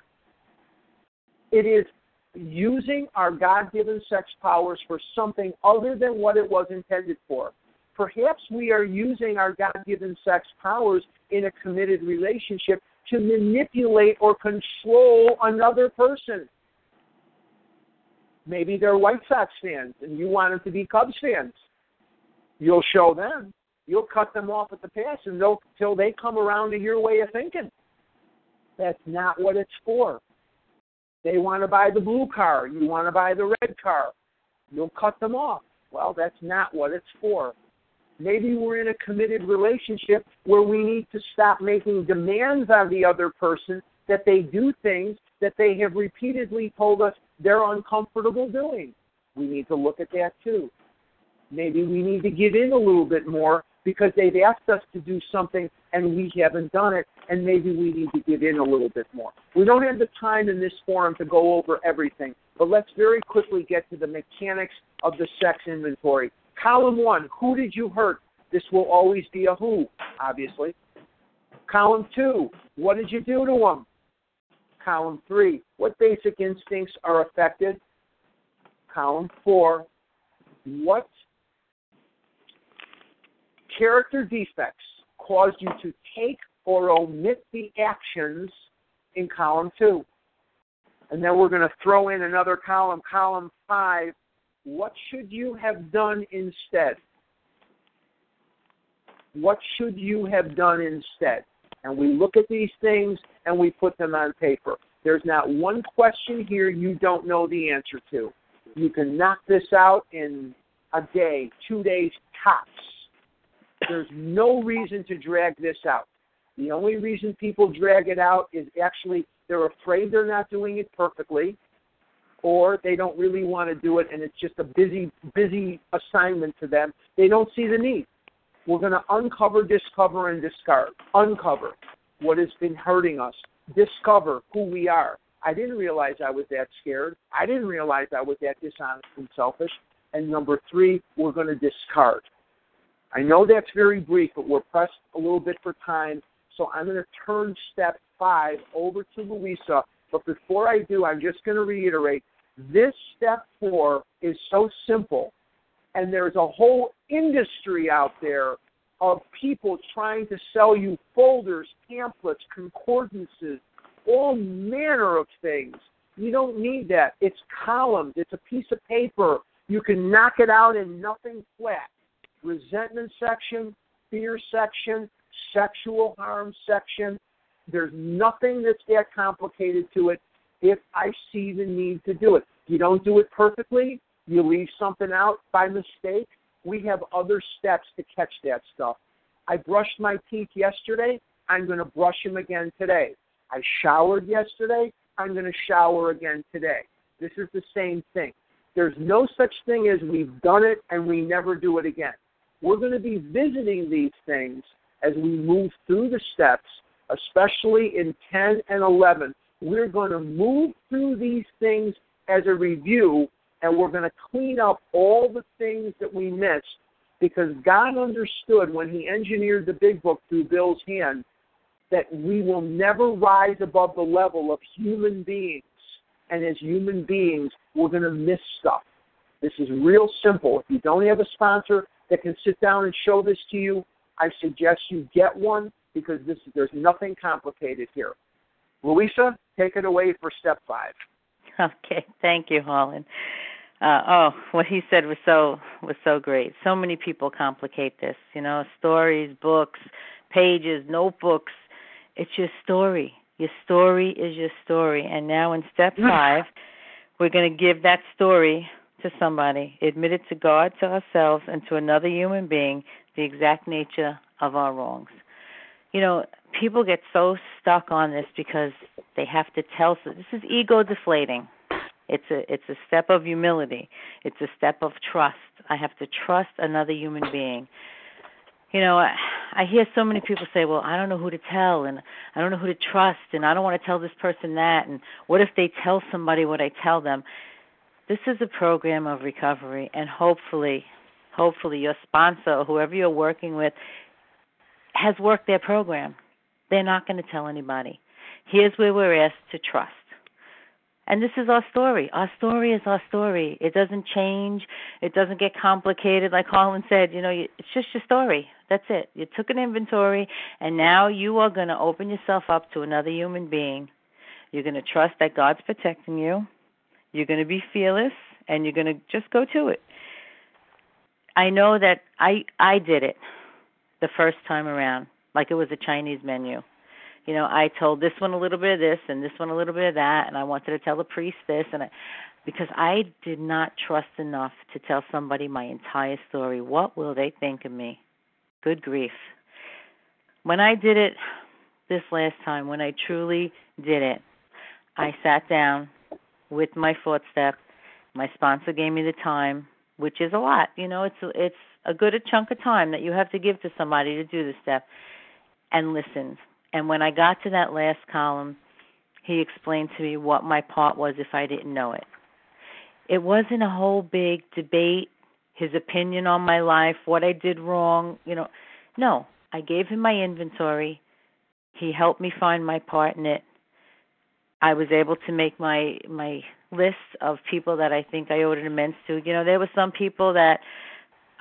S2: It is using our God given sex powers for something other than what it was intended for. Perhaps we are using our God given sex powers in a committed relationship to manipulate or control another person. Maybe they're White Sox fans and you want them to be Cubs fans. You'll show them. You'll cut them off at the pass until they come around to your way of thinking. That's not what it's for. They want to buy the blue car. You want to buy the red car. You'll cut them off. Well, that's not what it's for. Maybe we're in a committed relationship where we need to stop making demands on the other person that they do things that they have repeatedly told us they're uncomfortable doing. We need to look at that too. Maybe we need to give in a little bit more because they've asked us to do something and we haven't done it, and maybe we need to give in a little bit more. We don't have the time in this forum to go over everything, but let's very quickly get to the mechanics of the sex inventory. Column one, who did you hurt? This will always be a who, obviously. Column two, what did you do to them? Column three, what basic instincts are affected? Column four, what character defects caused you to take or omit the actions in column two? And then we're going to throw in another column, column five, what should you have done instead? What should you have done instead? And we look at these things and we put them on paper. There's not one question here you don't know the answer to. You can knock this out in a day, two days tops. There's no reason to drag this out. The only reason people drag it out is actually they're afraid they're not doing it perfectly or they don't really want to do it and it's just a busy busy assignment to them. They don't see the need. We're going to uncover discover and discard uncover what has been hurting us. Discover who we are. I didn't realize i was that scared. I didn't realize i was that dishonest and selfish. And number three we're going to discard. I know that's very brief but we're pressed a little bit for time so i'm going to turn step five over to louisa but before I do, I'm just going to reiterate this step four is so simple, and there's a whole industry out there of people trying to sell you folders, pamphlets, concordances, all manner of things. You don't need that. It's columns, it's a piece of paper. You can knock it out in nothing flat. Resentment section, fear section, sexual harm section. There's nothing that's that complicated to it if I see the need to do it. You don't do it perfectly, you leave something out by mistake. We have other steps to catch that stuff. I brushed my teeth yesterday. I'm going to brush them again today. I showered yesterday. I'm going to shower again today. This is the same thing. There's no such thing as we've done it and we never do it again. We're going to be visiting these things as we move through the steps, especially in 10 and 11 we're going to move through these things as a review and we're going to clean up all the things that we missed because God understood when He engineered the big book through Bill's hand that we will never rise above the level of human beings. And as human beings, we're going to miss stuff. This is real simple. If you don't have a sponsor that can sit down and show this to you, I suggest you get one because this, there's nothing complicated here. Louisa, take it away for step five. [LAUGHS]
S3: Okay, thank you, Harlan. Uh, oh, what he said was so was so great. So many people complicate this, you know, stories, books, pages, notebooks. It's your story. Your story is your story. And now in step [LAUGHS] five, we're going to give that story to somebody, admit it to God, to ourselves, and to another human being the exact nature of our wrongs. You know, people get so stuck on this because they have to tell. So this is ego deflating. It's a it's a step of humility. It's a step of trust. I have to trust another human being. You know, I, I hear so many people say, "Well, I don't know who to tell, and I don't know who to trust, and I don't want to tell this person that, and what if they tell somebody what I tell them?" This is a program of recovery, and hopefully, hopefully, your sponsor or whoever you're working with has worked their program. They're not going to tell anybody. Here's where we're asked to trust. And this is our story. Our story is our story. It doesn't change. It doesn't get complicated. Like Harlan said, you know, it's just your story. That's it. You took an inventory, and now you are going to open yourself up to another human being. You're going to trust that God's protecting you. You're going to be fearless, and you're going to just go to it. I know that I I did it the first time around, like it was a Chinese menu you know, I told this one a little bit of this and this one a little bit of that, and I wanted to tell the priest this, and I, because I did not trust enough to tell somebody my entire story. What will they think of me? Good grief. When I did it this last time, when I truly did it, I sat down with my fourth step. My sponsor gave me the time, which is a lot. You know, it's it's a good a chunk of time that you have to give to somebody to do this step, and listen. and when I got to that last column, he explained to me what my part was if I didn't know it. It wasn't a whole big debate, his opinion on my life, what I did wrong, you know. No, I gave him my inventory. He helped me find my part in it. I was able to make my my list of people that I think I owed an amends to. You know, there were some people that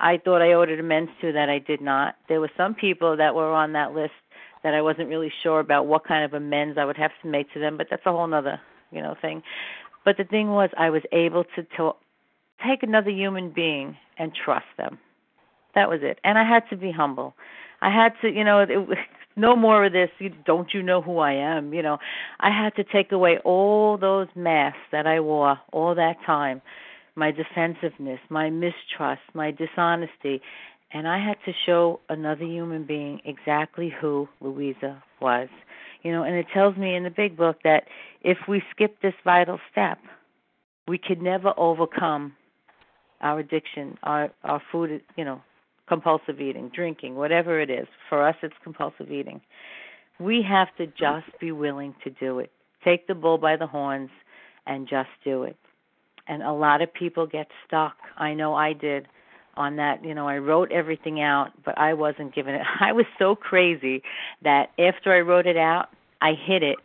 S3: I thought I owed an amends to that I did not. There were some people that were on that list that I wasn't really sure about what kind of amends I would have to make to them, but that's a whole other, you know, thing. But the thing was I was able to to take another human being and trust them. That was it. And I had to be humble. I had to, you know, it, no more of this, don't you know who I am, you know. I had to take away all those masks that I wore all that time. My defensiveness, my mistrust, my dishonesty, and I had to show another human being exactly who Louisa was. You know, and it tells me in the big book that if we skip this vital step, we could never overcome our addiction, our our food, you know, compulsive eating, drinking, whatever it is. For us it's compulsive eating. We have to just be willing to do it. Take the bull by the horns and just do it. And a lot of people get stuck. I know I did on that you know i wrote everything out but i wasn't given it [LAUGHS] i was so crazy that after i wrote it out i hid it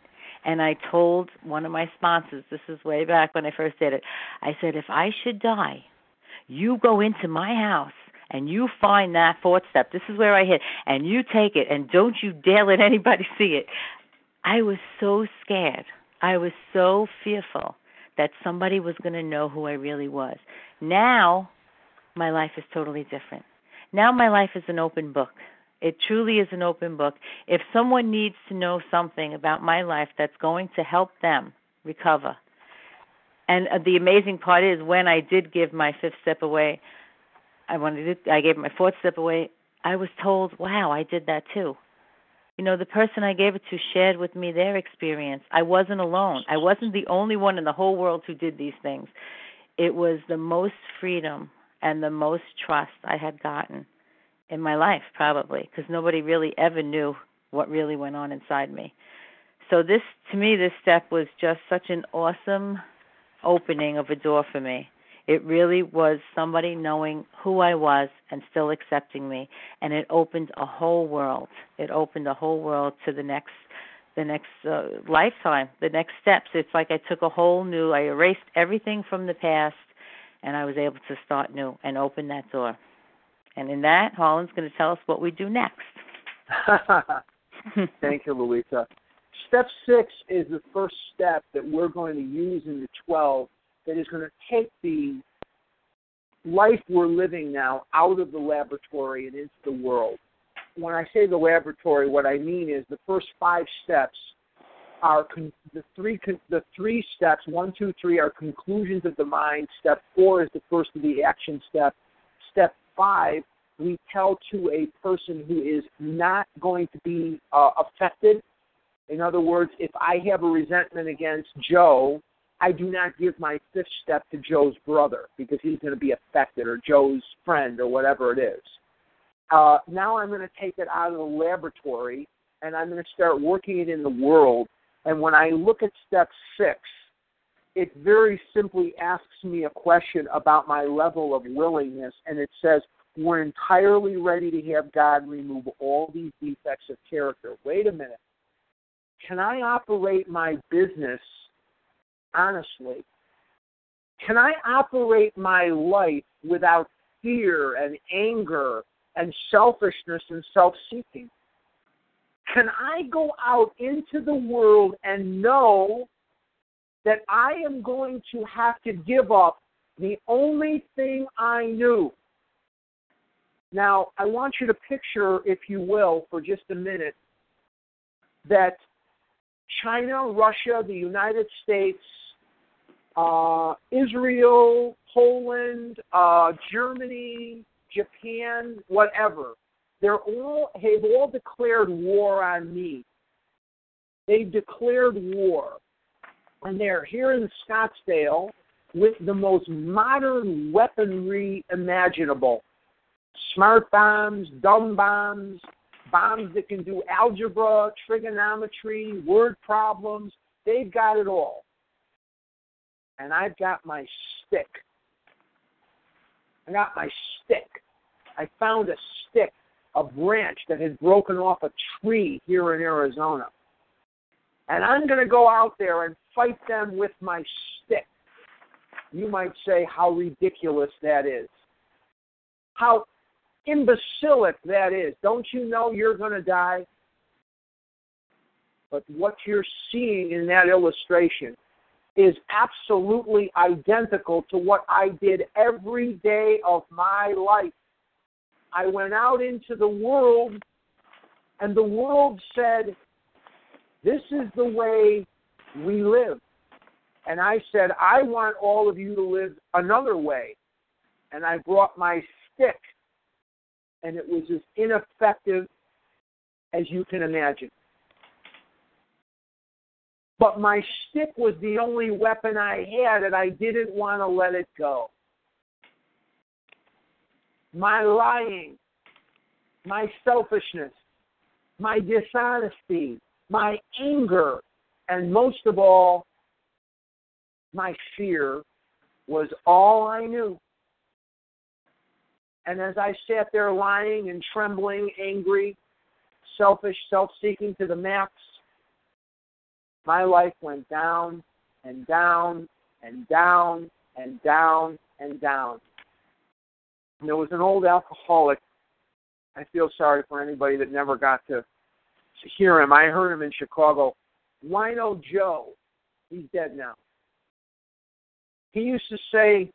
S3: and i told one of my sponsors this is way back when i first did it i said if i should die you go into my house and you find that fourth step this is where i hit and you take it and don't you dare let [LAUGHS] anybody see it i was so scared i was so fearful that somebody was going to know who i really was now my life is totally different. Now my life is an open book. It truly is an open book. If someone needs to know something about my life that's going to help them recover, and uh, the amazing part is when I did give my fifth step away, I wanted to, I gave my fourth step away. I was told, "Wow, I did that too." You know, the person I gave it to shared with me their experience. I wasn't alone. I wasn't the only one in the whole world who did these things. It was the most freedom and the most trust I had gotten in my life, probably, because nobody really ever knew what really went on inside me. So this, to me, this step was just such an awesome opening of a door for me. It really was somebody knowing who I was and still accepting me, and it opened a whole world. It opened a whole world to the next the next uh, lifetime, the next steps. It's like I took a whole new, I erased everything from the past and I was able to start new and open that door. And in that, Harlan's going to tell us what we do next. [LAUGHS]
S2: Thank you, Louisa. Step six is the first step that we're going to use in the 12 that is going to take the life we're living now out of the laboratory and into the world. When I say the laboratory, what I mean is the first five steps are con- the three con- the three steps one two three are conclusions of the mind step four is the first of the action step step five we tell to a person who is not going to be uh, affected. In other words, if I have a resentment against Joe, I do not give my fifth step to Joe's brother because he's going to be affected, or Joe's friend, or whatever it is. Uh, now I'm going to take it out of the laboratory and I'm going to start working it in the world. And when I look at step six, it very simply asks me a question about my level of willingness, and it says, We're entirely ready to have God remove all these defects of character. Wait a minute. Can I operate my business honestly? Can I operate my life without fear and anger and selfishness and self seeking? Can I go out into the world and know that I am going to have to give up the only thing I knew? Now, I want you to picture, if you will, for just a minute, that China, Russia, the United States, uh, Israel, Poland, uh, Germany, Japan, whatever, they're all have all declared war on me. They've declared war. And they're here in Scottsdale with the most modern weaponry imaginable. Smart bombs, dumb bombs, bombs that can do algebra, trigonometry, word problems. They've got it all. And I've got my stick. I got my stick. I found a stick a branch that had broken off a tree here in Arizona. And I'm going to go out there and fight them with my stick. You might say how ridiculous that is. How imbecilic that is. Don't you know you're going to die? But what you're seeing in that illustration is absolutely identical to what I did every day of my life. I went out into the world, and the world said, This is the way we live. And I said, I want all of you to live another way. And I brought my stick, and it was as ineffective as you can imagine. But my stick was the only weapon I had, and I didn't want to let it go my lying, my selfishness, my dishonesty, my anger, and most of all, my fear was all I knew. And as I sat there lying and trembling, angry, selfish, self seeking to the max, my life went down and down and down and down and down. There was an old alcoholic. I feel sorry for anybody that never got to, to hear him. I heard him in Chicago. Wino Joe. He's dead now. He used to say,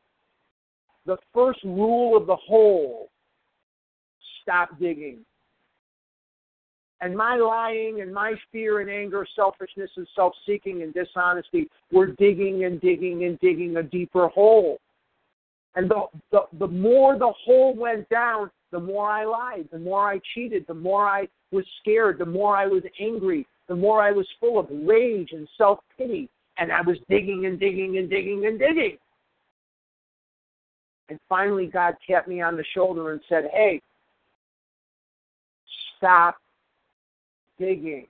S2: the first rule of the hole stop digging. And my lying and my fear and anger, selfishness and self seeking and dishonesty were digging and digging and digging a deeper hole. And the, the, the more the hole went down, the more I lied, the more I cheated, the more I was scared, the more I was angry, the more I was full of rage and self pity. And I was digging and digging and digging and digging. And finally, God tapped me on the shoulder and said, Hey, stop digging.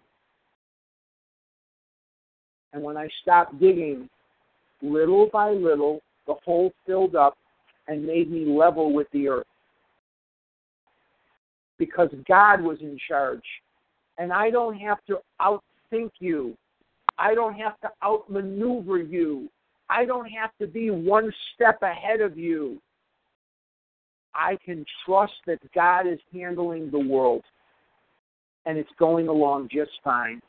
S2: And when I stopped digging, little by little, the hole filled up and made me level with the earth. Because God was in charge. And I don't have to outthink you. I don't have to outmaneuver you. I don't have to be one step ahead of you. I can trust that God is handling the world and it's going along just fine.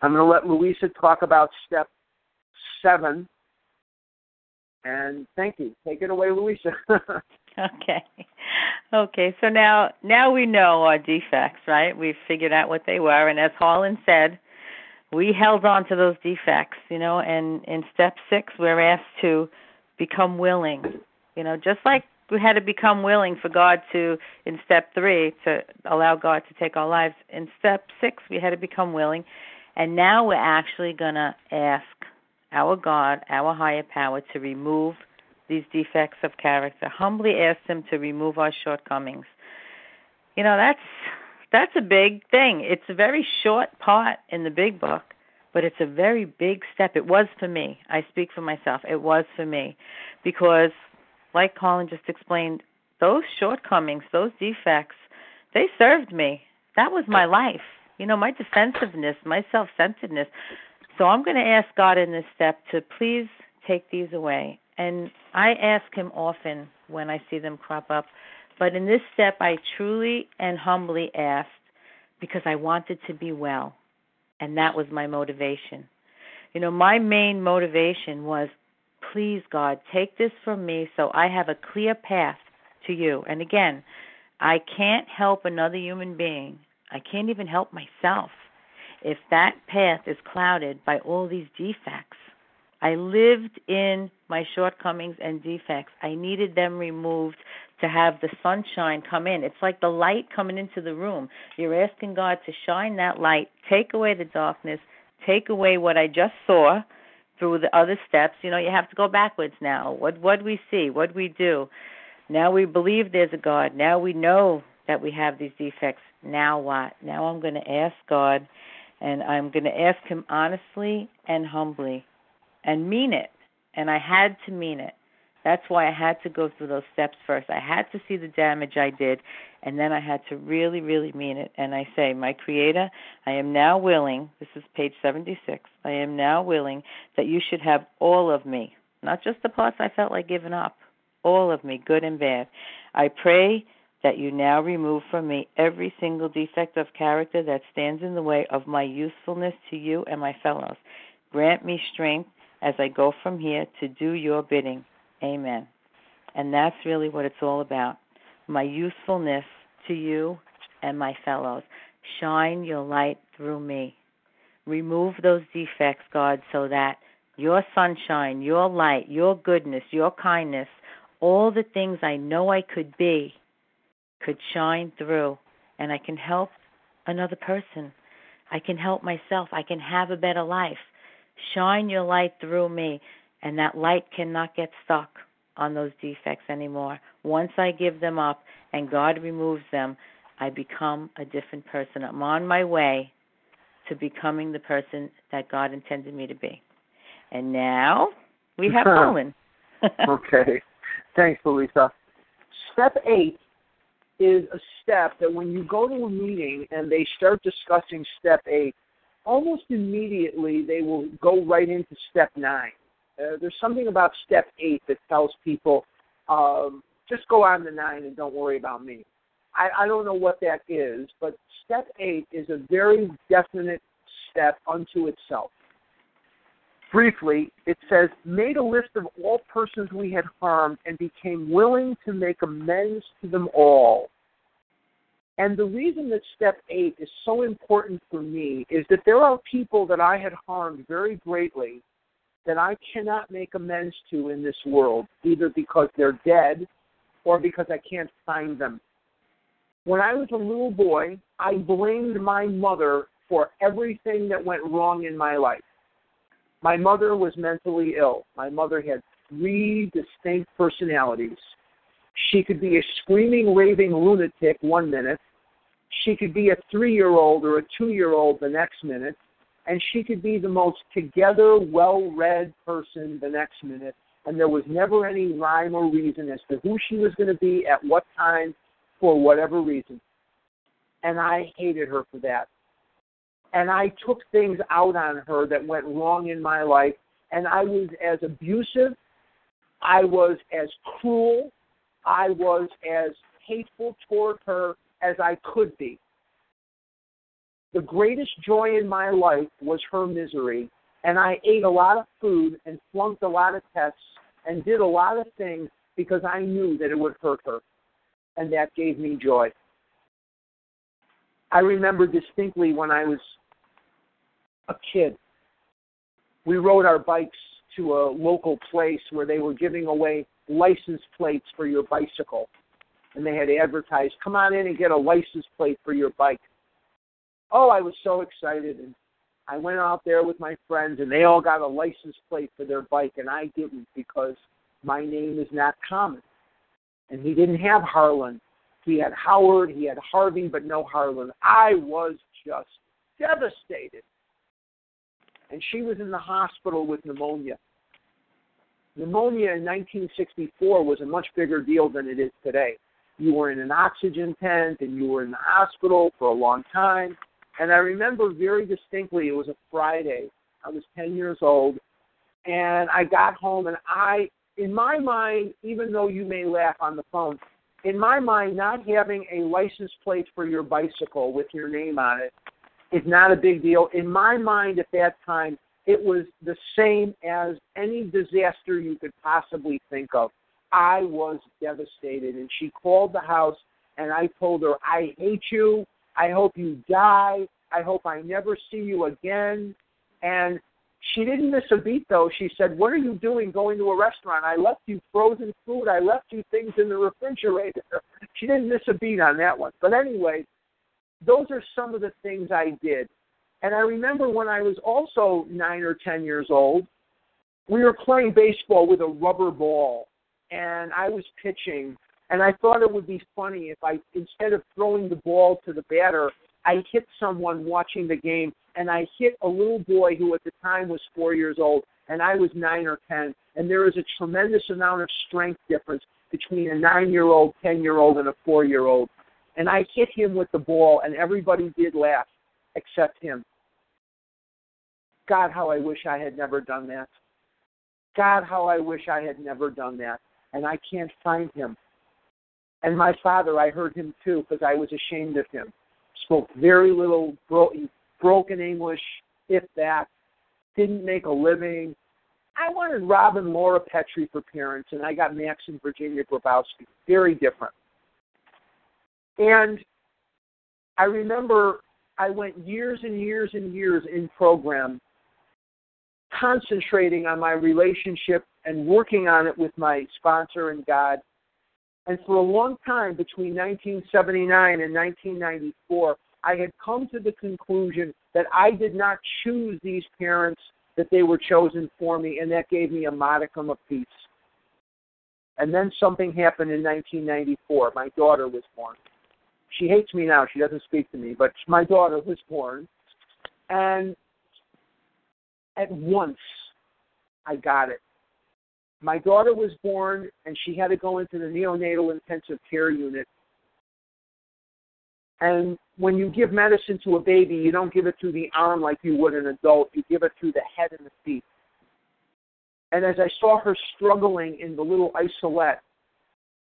S2: I'm going to let Louisa talk about step seven and thank you. Take it away, Louisa. [LAUGHS]
S3: okay. Okay. So now now we know our defects, right? We've figured out what they were and as Harlan said, we held on to those defects, you know, and in step 6 we're asked to become willing. You know, just like we had to become willing for God to in step 3 to allow God to take our lives. In step 6 we had to become willing and now we're actually going to ask our God, our higher power to remove these defects of character. Humbly ask him to remove our shortcomings. You know, that's that's a big thing. It's a very short part in the big book, but it's a very big step. It was for me. I speak for myself. It was for me because like Colin just explained, those shortcomings, those defects, they served me. That was my life. You know, my defensiveness, my self centeredness. So I'm going to ask God in this step to please take these away. And I ask Him often when I see them crop up. But in this step, I truly and humbly asked because I wanted to be well. And that was my motivation. You know, my main motivation was please, God, take this from me so I have a clear path to you. And again, I can't help another human being. I can't even help myself if that path is clouded by all these defects. I lived in my shortcomings and defects. I needed them removed to have the sunshine come in. It's like the light coming into the room. You're asking God to shine that light, take away the darkness, take away what I just saw through the other steps. You know, you have to go backwards now. What what we see, what we do. Now we believe there's a God. Now we know that we have these defects. Now what? Now I'm going to ask God and I'm going to ask him honestly and humbly and mean it. And I had to mean it. That's why I had to go through those steps first. I had to see the damage I did, and then I had to really, really mean it. And I say, My Creator, I am now willing, this is page 76, I am now willing that you should have all of me, not just the parts I felt like giving up, all of me, good and bad. I pray that you now remove from me every single defect of character that stands in the way of my usefulness to you and my fellows. Grant me strength as I go from here to do your bidding. Amen. And that's really what it's all about my usefulness to you and my fellows. Shine your light through me. Remove those defects, God, so that your sunshine, your light, your goodness, your kindness, all the things I know I could be, could shine through, and I can help another person. I can help myself. I can have a better life. Shine your light through me, and that light cannot get stuck on those defects anymore. Once I give them up and God removes them, I become a different person. I'm on my way to becoming the person that God intended me to be. And now we have [LAUGHS] Colin. [LAUGHS]
S2: okay. Thanks, Louisa. Step eight is a step that when you go to a meeting and they start discussing step eight, almost immediately they will go right into step nine. Uh, there's something about step eight that tells people, um, just go on to nine and don't worry about me. I, I don't know what that is, but step eight is a very definite step unto itself. Briefly, it says, made a list of all persons we had harmed and became willing to make amends to them all. And the reason that step eight is so important for me is that there are people that I had harmed very greatly that I cannot make amends to in this world, either because they're dead or because I can't find them. When I was a little boy, I blamed my mother for everything that went wrong in my life. My mother was mentally ill. My mother had three distinct personalities. She could be a screaming, raving lunatic one minute, she could be a three year old or a two year old the next minute, and she could be the most together, well read person the next minute, and there was never any rhyme or reason as to who she was going to be at what time for whatever reason. And I hated her for that. And I took things out on her that went wrong in my life, and I was as abusive, I was as cruel, I was as hateful toward her as I could be. The greatest joy in my life was her misery, and I ate a lot of food and flunked a lot of tests and did a lot of things because I knew that it would hurt her, and that gave me joy. I remember distinctly when I was a kid. We rode our bikes to a local place where they were giving away license plates for your bicycle. And they had advertised, come on in and get a license plate for your bike. Oh, I was so excited. And I went out there with my friends, and they all got a license plate for their bike, and I didn't because my name is not common. And he didn't have Harlan. He had Howard, he had Harvey, but no Harlan. I was just devastated. And she was in the hospital with pneumonia. Pneumonia in 1964 was a much bigger deal than it is today. You were in an oxygen tent and you were in the hospital for a long time. And I remember very distinctly, it was a Friday. I was 10 years old. And I got home, and I, in my mind, even though you may laugh on the phone, in my mind, not having a license plate for your bicycle with your name on it is not a big deal. In my mind at that time, it was the same as any disaster you could possibly think of. I was devastated. And she called the house, and I told her, I hate you. I hope you die. I hope I never see you again. And she didn't miss a beat, though. She said, What are you doing going to a restaurant? I left you frozen food. I left you things in the refrigerator. [LAUGHS] She didn't miss a beat on that one. But anyway, those are some of the things I did. And I remember when I was also nine or 10 years old, we were playing baseball with a rubber ball. And I was pitching. And I thought it would be funny if I, instead of throwing the ball to the batter, I hit someone watching the game and I hit a little boy who at the time was four years old, and I was nine or ten. And there is a tremendous amount of strength difference between a nine year old, ten year old, and a four year old. And I hit him with the ball, and everybody did laugh except him. God, how I wish I had never done that. God, how I wish I had never done that. And I can't find him. And my father, I heard him too because I was ashamed of him. Spoke very little, bro- broken English, if that, didn't make a living. I wanted Rob and Laura Petrie for parents, and I got Max and Virginia Grabowski. Very different. And I remember I went years and years and years in program concentrating on my relationship and working on it with my sponsor and God. And for a long time, between 1979 and 1994, I had come to the conclusion that I did not choose these parents, that they were chosen for me, and that gave me a modicum of peace. And then something happened in 1994. My daughter was born. She hates me now. She doesn't speak to me, but my daughter was born. And at once, I got it. My daughter was born, and she had to go into the neonatal intensive care unit and when you give medicine to a baby, you don't give it through the arm like you would an adult. You give it through the head and the feet. And as I saw her struggling in the little isolette,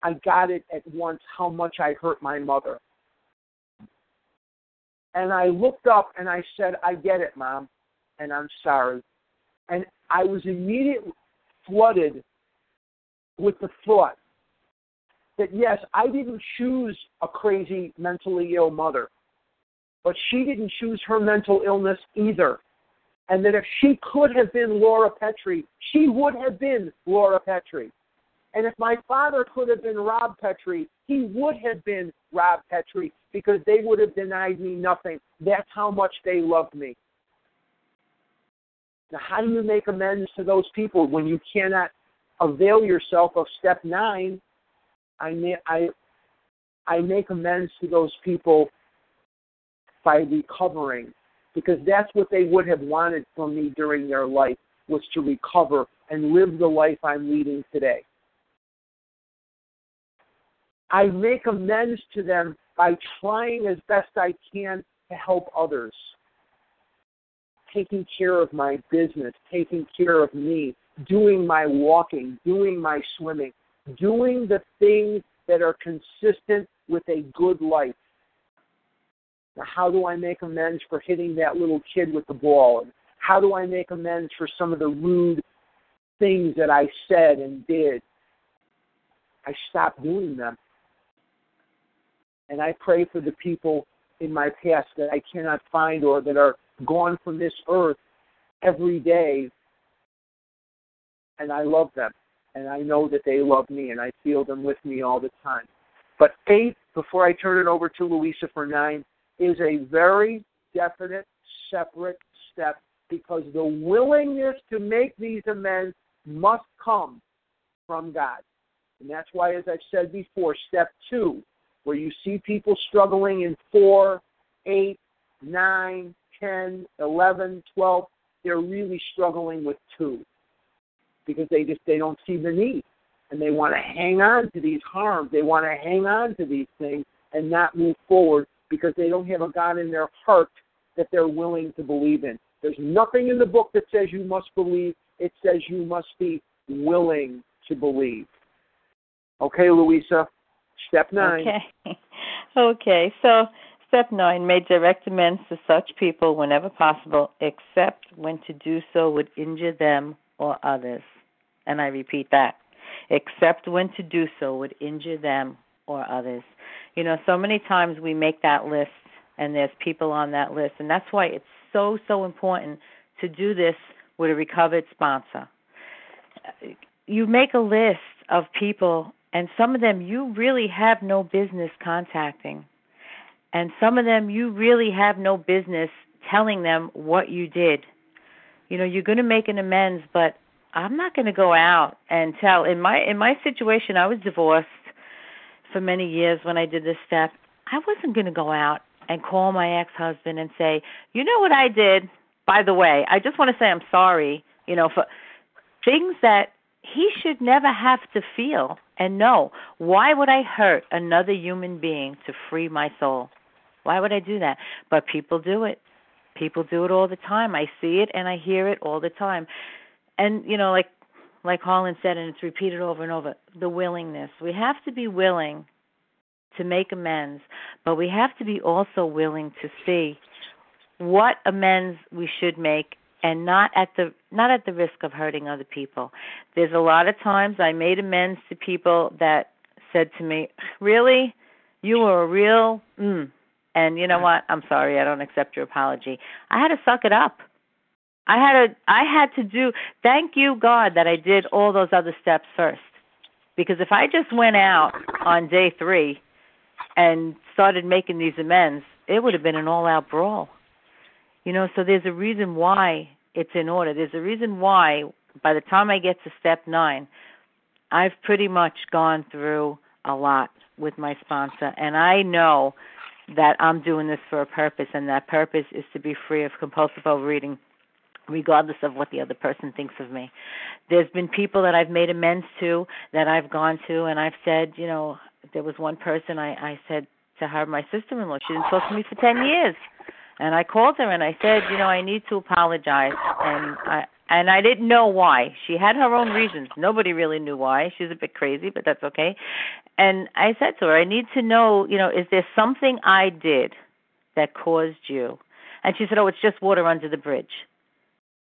S2: I got it at once how much I hurt my mother. And I looked up and I said, I get it, Mom, and I'm sorry. And I was immediately flooded with the thought that yes, I didn't choose a crazy mentally ill mother, but she didn't choose her mental illness either. And that if she could have been Laura Petrie, she would have been Laura Petrie. And if my father could have been Rob Petrie, he would have been Rob Petrie because they would have denied me nothing. That's how much they loved me. Now, how do you make amends to those people when you cannot avail yourself of step nine I I I make amends to those people by recovering because that's what they would have wanted from me during their life was to recover and live the life I'm leading today. I make amends to them by trying as best I can to help others. Taking care of my business, taking care of me, doing my walking, doing my swimming, doing the things that are consistent with a good life. Now, how do I make amends for hitting that little kid with the ball? And how do I make amends for some of the rude things that I said and did? I stopped doing them. And I pray for the people in my past that I cannot find or that are gone from this earth every day and I love them, and I know that they love me, and I feel them with me all the time. But eight, before I turn it over to Louisa for nine, is a very definite, separate step because the willingness to make these amends must come from God. And that's why, as I've said before, step two, where you see people struggling in four, eight, nine, ten, eleven, twelve, they're really struggling with two because they just they don't see the need and they want to hang on to these harms. They want to hang on to these things and not move forward because they don't have a God in their heart that they're willing to believe in. There's nothing in the book that says you must believe. It says you must be willing to believe. Okay, Louisa. Step nine.
S3: Okay. [LAUGHS] okay. So step nine make direct amends to such people whenever possible, except when to do so would injure them or others. And I repeat that. Except when to do so would injure them or others. You know, so many times we make that list and there's people on that list and that's why it's so so important to do this with a recovered sponsor. You make a list of people and some of them you really have no business contacting. And some of them you really have no business telling them what you did. You know, you're going to make an amends, but I'm not going to go out and tell in my in my situation I was divorced for many years when I did this step. I wasn't going to go out and call my ex-husband and say, "You know what I did? By the way, I just want to say I'm sorry, you know, for things that he should never have to feel and know. Why would I hurt another human being to free my soul? Why would I do that? But people do it. People do it all the time. I see it and I hear it all the time. And you know, like like Harlan said, and it's repeated over and over, the willingness. We have to be willing to make amends, but we have to be also willing to see what amends we should make and not at the not at the risk of hurting other people. There's a lot of times I made amends to people that said to me, "Really? You were a real mm. And you know what? I'm sorry. I don't accept your apology." I had to suck it up. I had to I had to do thank you God that I did all those other steps first. Because if I just went out on day 3 and started making these amends, it would have been an all-out brawl. You know, so there's a reason why it's in order. There's a reason why by the time I get to step 9, I've pretty much gone through a lot with my sponsor and I know that I'm doing this for a purpose and that purpose is to be free of compulsive overeating regardless of what the other person thinks of me. There's been people that I've made amends to that I've gone to and I've said, you know, there was one person I I said to her, my sister-in-law, she didn't talk to me for 10 years. And I called her and I said, you know, I need to apologize and I and I didn't know why. She had her own reasons. Nobody really knew why. She's a bit crazy, but that's okay. And I said to her, I need to know, you know, is there something I did that caused you? And she said, "Oh, it's just water under the bridge."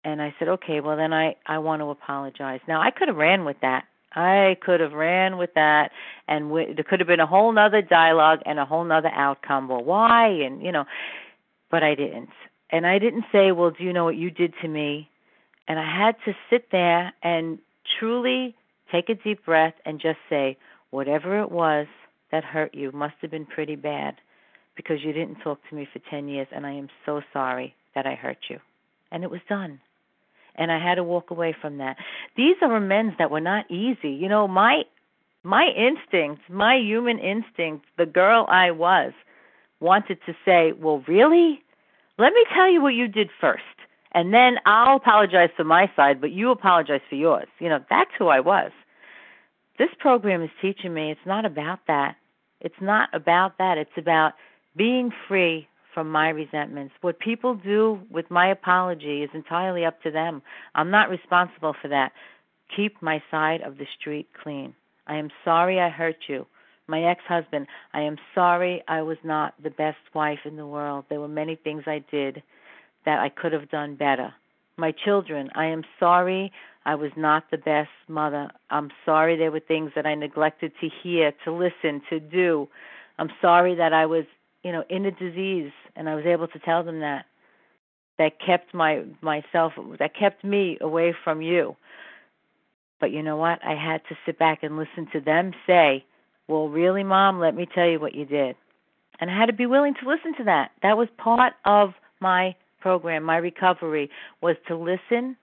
S3: and I said, okay, well then I I want to apologize. Now I could have ran with that. I could have ran with that, and w- there could have been a whole nother dialogue and a whole nother outcome. Well, why? And you know, but I didn't. And I didn't say, well, do you know what you did to me? And I had to sit there and truly take a deep breath and just say, whatever it was that hurt you must have been pretty bad because you didn't talk to me for 10 years, and I am so sorry that I hurt you. And it was done and I had to walk away from that. These are amends that were not easy. You know, my my instinct, my human instinct, the girl I was, wanted to say, "Well, really? Let me tell you what you did first, and then I'll apologize for my side, but you apologize for yours." You know, that's who I was. This program is teaching me it's not about that. It's not about that. It's about being free from my resentments. What people do with my apology is entirely up to them. I'm not responsible for that. Keep my side of the street clean. I am sorry I hurt you. My ex husband, I am sorry I was not the best wife in the world. There were many things I did that I could have done better. My children, I am sorry I was not the best mother. I'm sorry there were things that I neglected to hear, to listen, to do. I'm sorry that I was you know in a disease and i was able to tell them that that kept my myself that kept me away from you But you know what? I had to sit back and listen to them say, Well, really, mom, let me tell you what you did. And I had to be willing to listen to that. That was part of my program, my recovery, was to listen,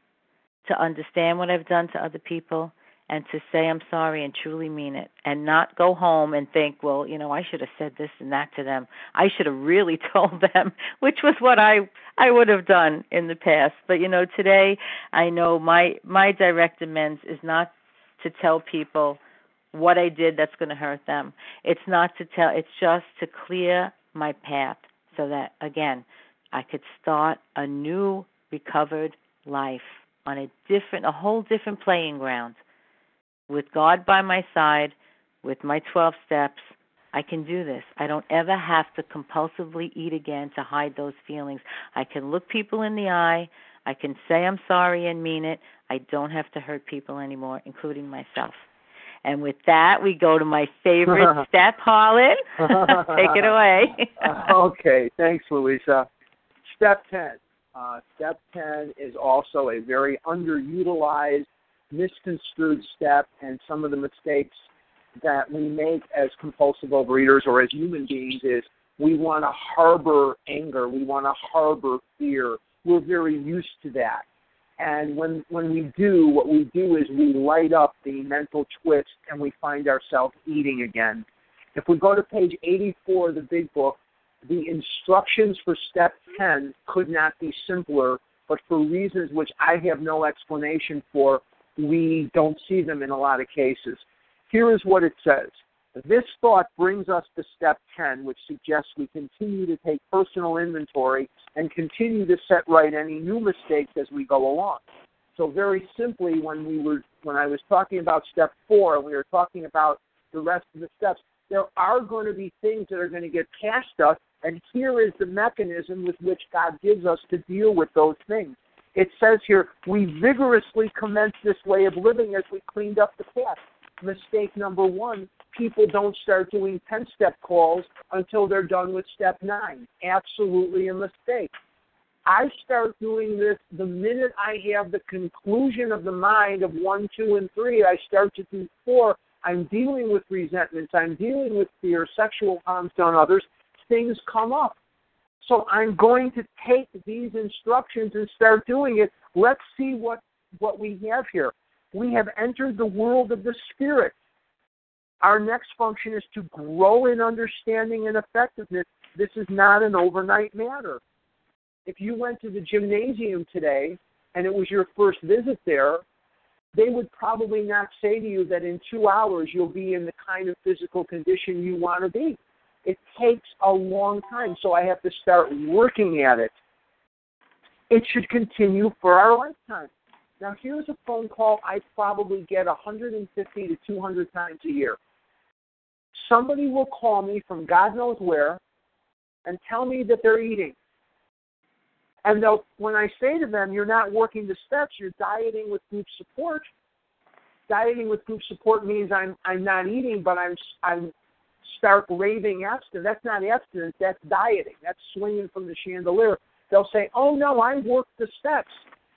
S3: to understand what I've done to other people, and to say I'm sorry and truly mean it and not go home and think, well, you know, I should have said this and that to them. I should have really [LAUGHS] told them, which was what I I would have done in the past. But you know, today I know my my direct amends is not to tell people what I did that's going to hurt them. It's not to tell, it's just to clear my path so that again, I could start a new recovered life on a different a whole different playing ground with God by my side, with my 12 steps, I can do this. I don't ever have to compulsively eat again to hide those feelings. I can look people in the eye. I can say I'm sorry and mean it. I don't have to hurt people anymore, including myself. And with that, we go to my favorite [LAUGHS] step, Harlan. [LAUGHS] Take it away. [LAUGHS]
S2: okay, thanks, Louisa. Step 10. Uh, step 10 is also a very underutilized misconstrued step and some of the mistakes that we make as compulsive overeaters or as human beings is we want to harbor anger, we want to harbor fear. We're very used to that. And when when we do, what we do is we light up the mental twist and we find ourselves eating again. If we go to page 84 of the big book, the instructions for step 10 could not be simpler, but for reasons which I have no explanation for, we don't see them in a lot of cases. Here is what it says. This thought brings us to step 10, which suggests we continue to take personal inventory and continue to set right any new mistakes as we go along. So very simply, when we were when I was talking about step four, we were talking about the rest of the steps. There are going to be things that are going to get past us, and here is the mechanism with which God gives us to deal with those things. It says here, we vigorously commenced this way of living as we cleaned up the past. Mistake number one, people don't start doing 10 step calls until they're done with step nine. Absolutely a mistake. I start doing this the minute I have the conclusion of the mind of one, two, and three. I start to do four. I'm dealing with resentments. I'm dealing with fear, sexual harms done others. Things come up. So I'm going to take these instructions and start doing it. Let's see what, what we have here. We have entered the world of the Spirit. Our next function is to grow in understanding and effectiveness. This is not an overnight matter. If you went to the gymnasium today and it was your first visit there, they would probably not say to you that in two hours you'll be in the kind of physical condition you want to be. It takes a long time, so I have to start working at it. It should continue for our lifetime. Now, here's a phone call I probably get 150 to 200 times a year. Somebody will call me from God knows where and tell me that they're eating. And they'll, when I say to them, you're not working the steps, you're dieting with group support. Dieting with group support means I'm I'm not eating, but I'm I'm start raving abstinence. That's not abstinence, that's dieting. That's swinging from the chandelier. They'll say, oh no, I worked the steps.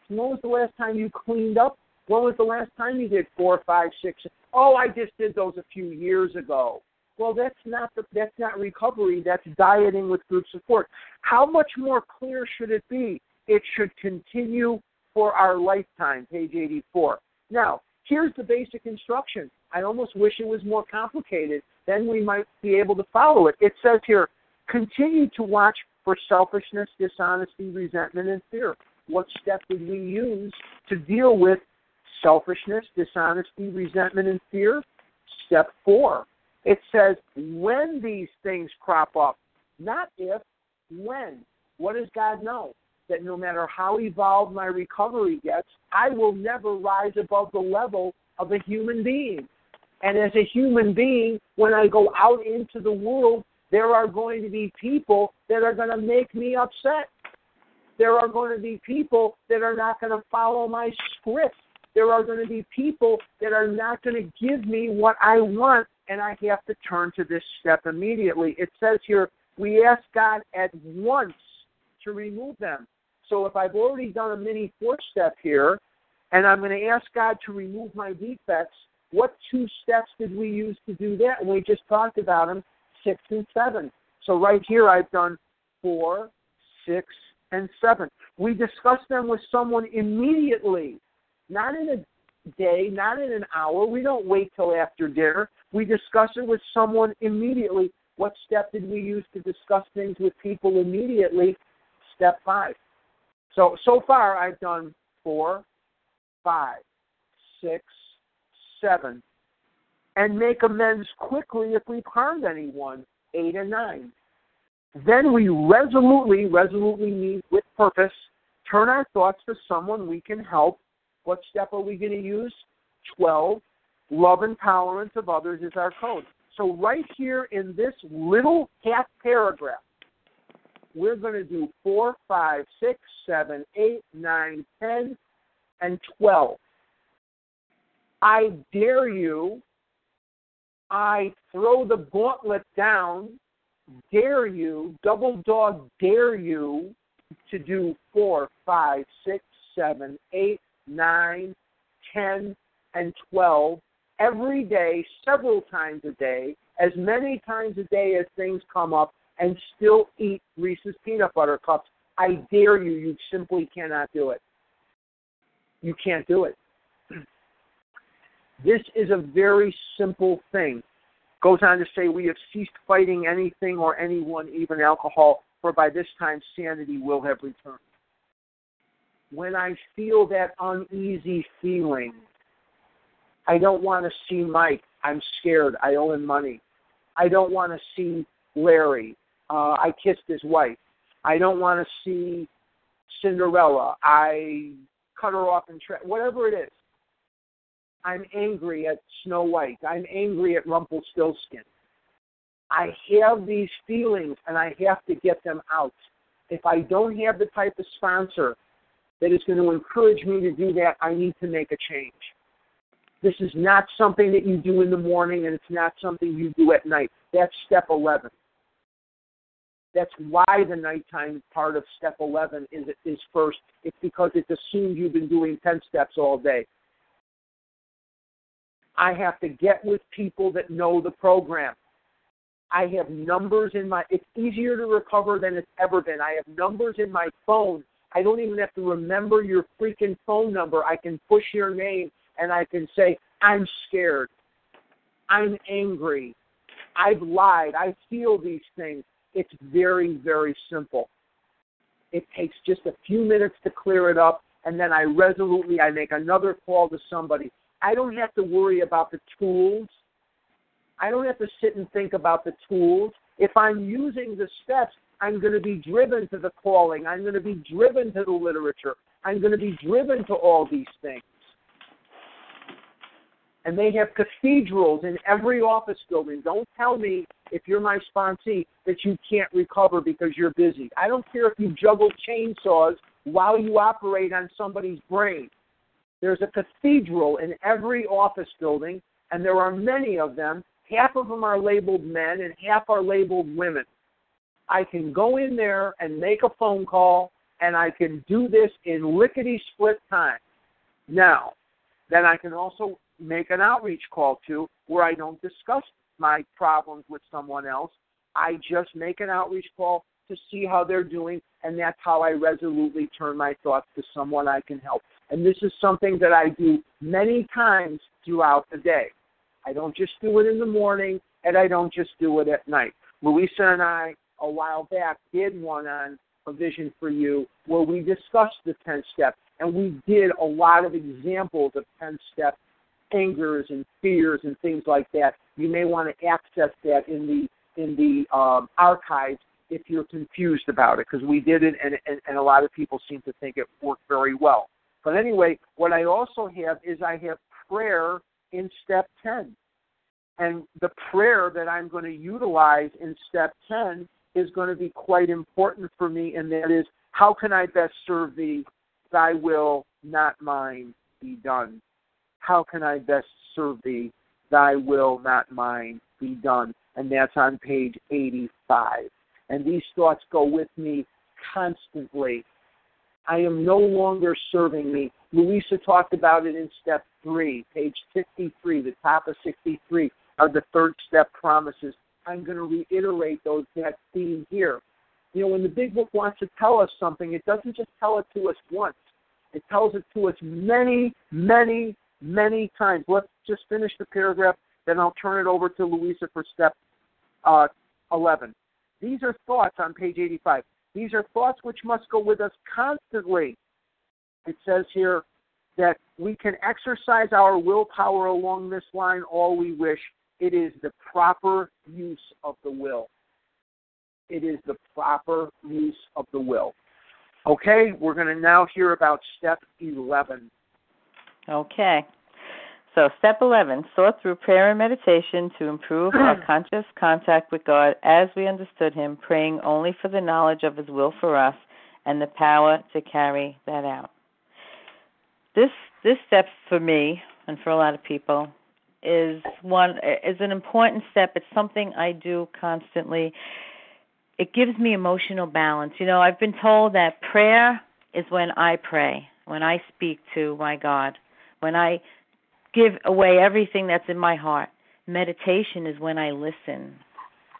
S2: When was the last time you cleaned up? When was the last time you did four, five, six? Oh, I just did those a few years ago. Well, that's not the, that's not recovery. That's dieting with group support. How much more clear should it be? It should continue for our lifetime. Page 84. Now, here's the basic instruction. I almost wish it was more complicated then we might be able to follow it. It says here, continue to watch for selfishness, dishonesty, resentment, and fear. What step did we use to deal with selfishness, dishonesty, resentment, and fear? Step four. It says when these things crop up, not if, when. What does God know? That no matter how evolved my recovery gets, I will never rise above the level of a human being. And as a human being, when I go out into the world, there are going to be people that are going to make me upset. There are going to be people that are not going to follow my script. There are going to be people that are not going to give me what I want, and I have to turn to this step immediately. It says here, we ask God at once to remove them. So if I've already done a mini fourth step here, and I'm going to ask God to remove my defects, what two steps did we use to do that? And we just talked about them, six and seven. So right here I've done four, six, and seven. We discuss them with someone immediately, not in a day, not in an hour. We don't wait till after dinner. We discuss it with someone immediately. What step did we use to discuss things with people immediately? Step five. So so far I've done four, five, six, seven, and make amends quickly if we've harmed anyone, eight and nine. Then we resolutely, resolutely mean with purpose, turn our thoughts to someone we can help. What step are we going to use? 12. Love and tolerance of others is our code. So, right here in this little half paragraph, we're going to do 4, 5, 6, 7, 8, 9, 10, and 12. I dare you, I throw the gauntlet down dare you, double dog dare you to do four, five, six, seven, eight, nine, ten, and twelve every day, several times a day, as many times a day as things come up, and still eat Reese's peanut butter cups. I dare you, you simply cannot do it. You can't do it. This is a very simple thing. Goes on to say, We have ceased fighting anything or anyone, even alcohol, for by this time sanity will have returned. When I feel that uneasy feeling, I don't want to see Mike. I'm scared. I owe him money. I don't want to see Larry. Uh, I kissed his wife. I don't want to see Cinderella. I cut her off in tra- whatever it is. I'm angry at Snow White. I'm angry at Rumpelstiltskin. I have these feelings and I have to get them out. If I don't have the type of sponsor that is going to encourage me to do that, I need to make a change. This is not something that you do in the morning and it's not something you do at night. That's step 11. That's why the nighttime part of step 11 is, is first. It's because it's assumed you've been doing 10 steps all day. I have to get with people that know the program. I have numbers in my it's easier to recover than it's ever been. I have numbers in my phone. I don't even have to remember your freaking phone number. I can push your name and I can say, I'm scared. I'm angry. I've lied. I feel these things. It's very, very simple. It takes just a few minutes to clear it up, and then I resolutely I make another call to somebody. I don't have to worry about the tools. I don't have to sit and think about the tools. If I'm using the steps, I'm going to be driven to the calling. I'm going to be driven to the literature. I'm going to be driven to all these things. And they have cathedrals in every office building. Don't tell me if you're my sponsee that you can't recover because you're busy. I don't care if you juggle chainsaws while you operate on somebody's brain. There's a cathedral in every office building, and there are many of them. Half of them are labeled men, and half are labeled women. I can go in there and make a phone call, and I can do this in lickety split time. Now, then I can also make an outreach call to where I don't discuss my problems with someone else. I just make an outreach call to see how they're doing, and that's how I resolutely turn my thoughts to someone I can help. And this is something that I do many times throughout the day. I don't just do it in the morning, and I don't just do it at night. Louisa and I, a while back, did one on a vision for you where we discussed the 10 step, and we did a lot of examples of 10 step angers and fears and things like that. You may want to access that in the in the um, archives if you're confused about it, because we did it, and, and, and a lot of people seem to think it worked very well. But anyway, what I also have is I have prayer in step 10. And the prayer that I'm going to utilize in step 10 is going to be quite important for me, and that is, how can I best serve thee? Thy will, not mine, be done. How can I best serve thee? Thy will, not mine, be done. And that's on page 85. And these thoughts go with me constantly I am no longer serving me. Louisa talked about it in step three, page 63, the top of 63 are the third step promises. I'm going to reiterate those that theme here. You know, when the big book wants to tell us something, it doesn't just tell it to us once. It tells it to us many, many, many times. Let's just finish the paragraph, then I'll turn it over to Louisa for step uh, 11. These are thoughts on page 85. These are thoughts which must go with us constantly. It says here that we can exercise our willpower along this line all we wish. It is the proper use of the will. It is the proper use of the will. Okay, we're going to now hear about step 11.
S3: Okay. So, step 11 sort through prayer and meditation to improve our [CLEARS THROAT] conscious contact with God as we understood Him, praying only for the knowledge of His will for us and the power to carry that out. This this step for me and for a lot of people is one is an important step. It's something I do constantly. It gives me emotional balance. You know, I've been told that prayer is when I pray, when I speak to my God, when I give away everything that's in my heart. Meditation is when I listen.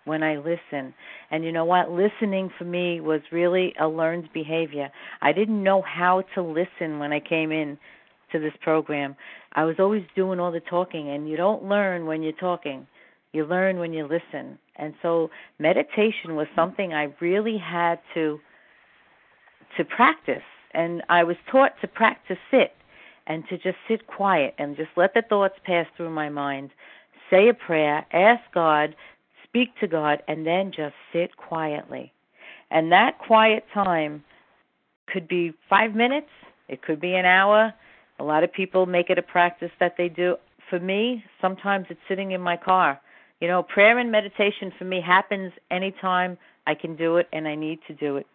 S3: When I listen. And you know what? Listening for me was really a learned behavior. I didn't know how to listen when I came in to this program. I was always doing all the talking and you don't learn when you're talking. You learn when you listen. And so meditation was something I really had to to practice and I was taught to practice it and to just sit quiet and just let the thoughts pass through my mind. Say a prayer, ask God, speak to God, and then just sit quietly. And that quiet time could be five minutes, it could be an hour. A lot of people make it a practice that they do. For me, sometimes it's sitting in my car. You know, prayer and meditation for me happens anytime I can do it and I need to do it.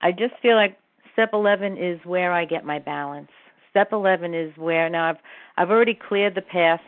S3: I just feel like step 11 is where I get my balance step 11 is where now I've I've already cleared the path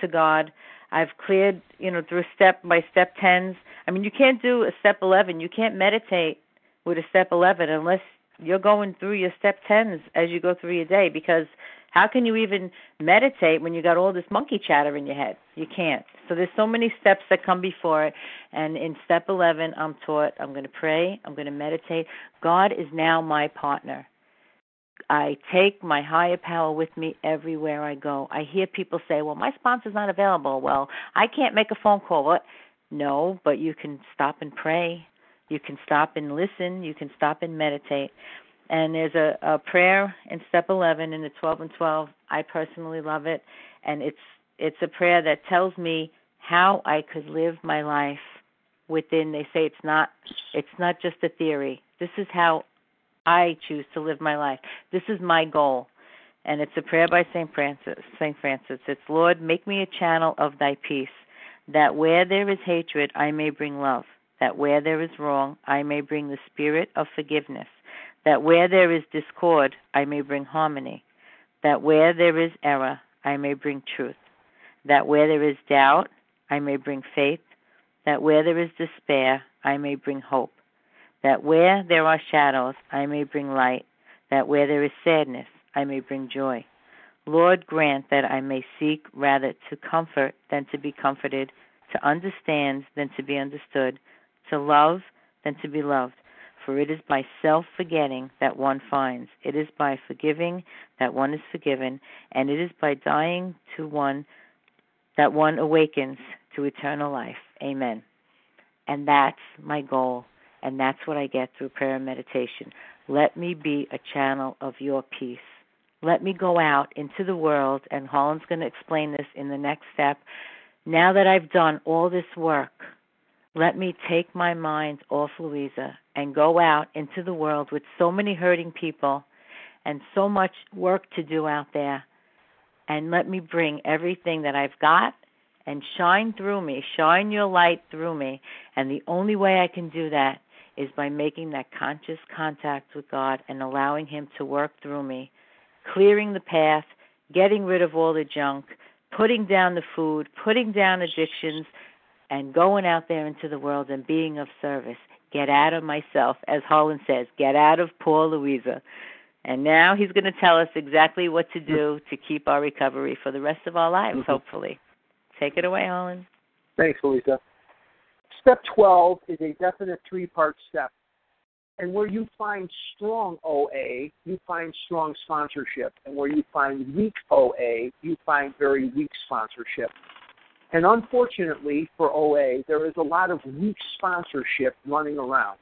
S3: to God. I've cleared, you know, through step by step 10s. I mean, you can't do a step 11. You can't meditate with a step 11 unless you're going through your step 10s as you go through your day because how can you even meditate when you got all this monkey chatter in your head? You can't. So there's so many steps that come before it. And in step 11, I'm taught I'm going to pray, I'm going to meditate. God is now my partner. I take my higher power with me everywhere I go. I hear people say, "Well, my sponsor's not available." Well, I can't make a phone call. What? No, but you can stop and pray. You can stop and listen. You can stop and meditate. And there's a, a prayer in step 11 in the 12 and 12. I personally love it, and it's it's a prayer that tells me how I could live my life within. They say it's not it's not just a theory. This is how I choose to live my life. This is my goal. And it's a prayer by St. Francis. St. Francis. It's Lord, make me a channel of thy peace, that where there is hatred, I may bring love, that where there is wrong, I may bring the spirit of forgiveness, that where there is discord, I may bring harmony, that where there is error, I may bring truth, that where there is doubt, I may bring faith, that where there is despair, I may bring hope that where there are shadows, I may bring light, that where there is sadness, I may bring joy. Lord, grant that I may seek rather to comfort than to be comforted, to understand than to be understood, to love than to be loved. For it is by self forgetting that one finds, it is by forgiving that one is forgiven, and it is by dying to one that one awakens to eternal life. Amen. And that's my goal and that's what I get through prayer and meditation. Let me be a channel of your peace. Let me go out into the world, and Harlan's going to explain this in the next step. Now that I've done all this work, let me take my mind off Louisa and go out into the world with so many hurting people and so much work to do out there. And let me bring everything that I've got and shine through me, shine your light through me. And the only way I can do that is by making that conscious contact with God and allowing Him to work through me, clearing the path, getting rid of all the junk, putting down the food, putting down addictions, and going out there into the world and being of service. get out of myself, as Harlan says, get out of poor Louisa. And now he's going to tell us exactly what to do to keep our recovery for the rest of our lives, mm-hmm. hopefully. Take it away, Harlan.
S2: Thanks, Louisa. Step 12 is a definite three part step. And where you find strong OA, you find strong sponsorship. And where you find weak OA, you find very weak sponsorship. And unfortunately for OA, there is a lot of weak sponsorship running around.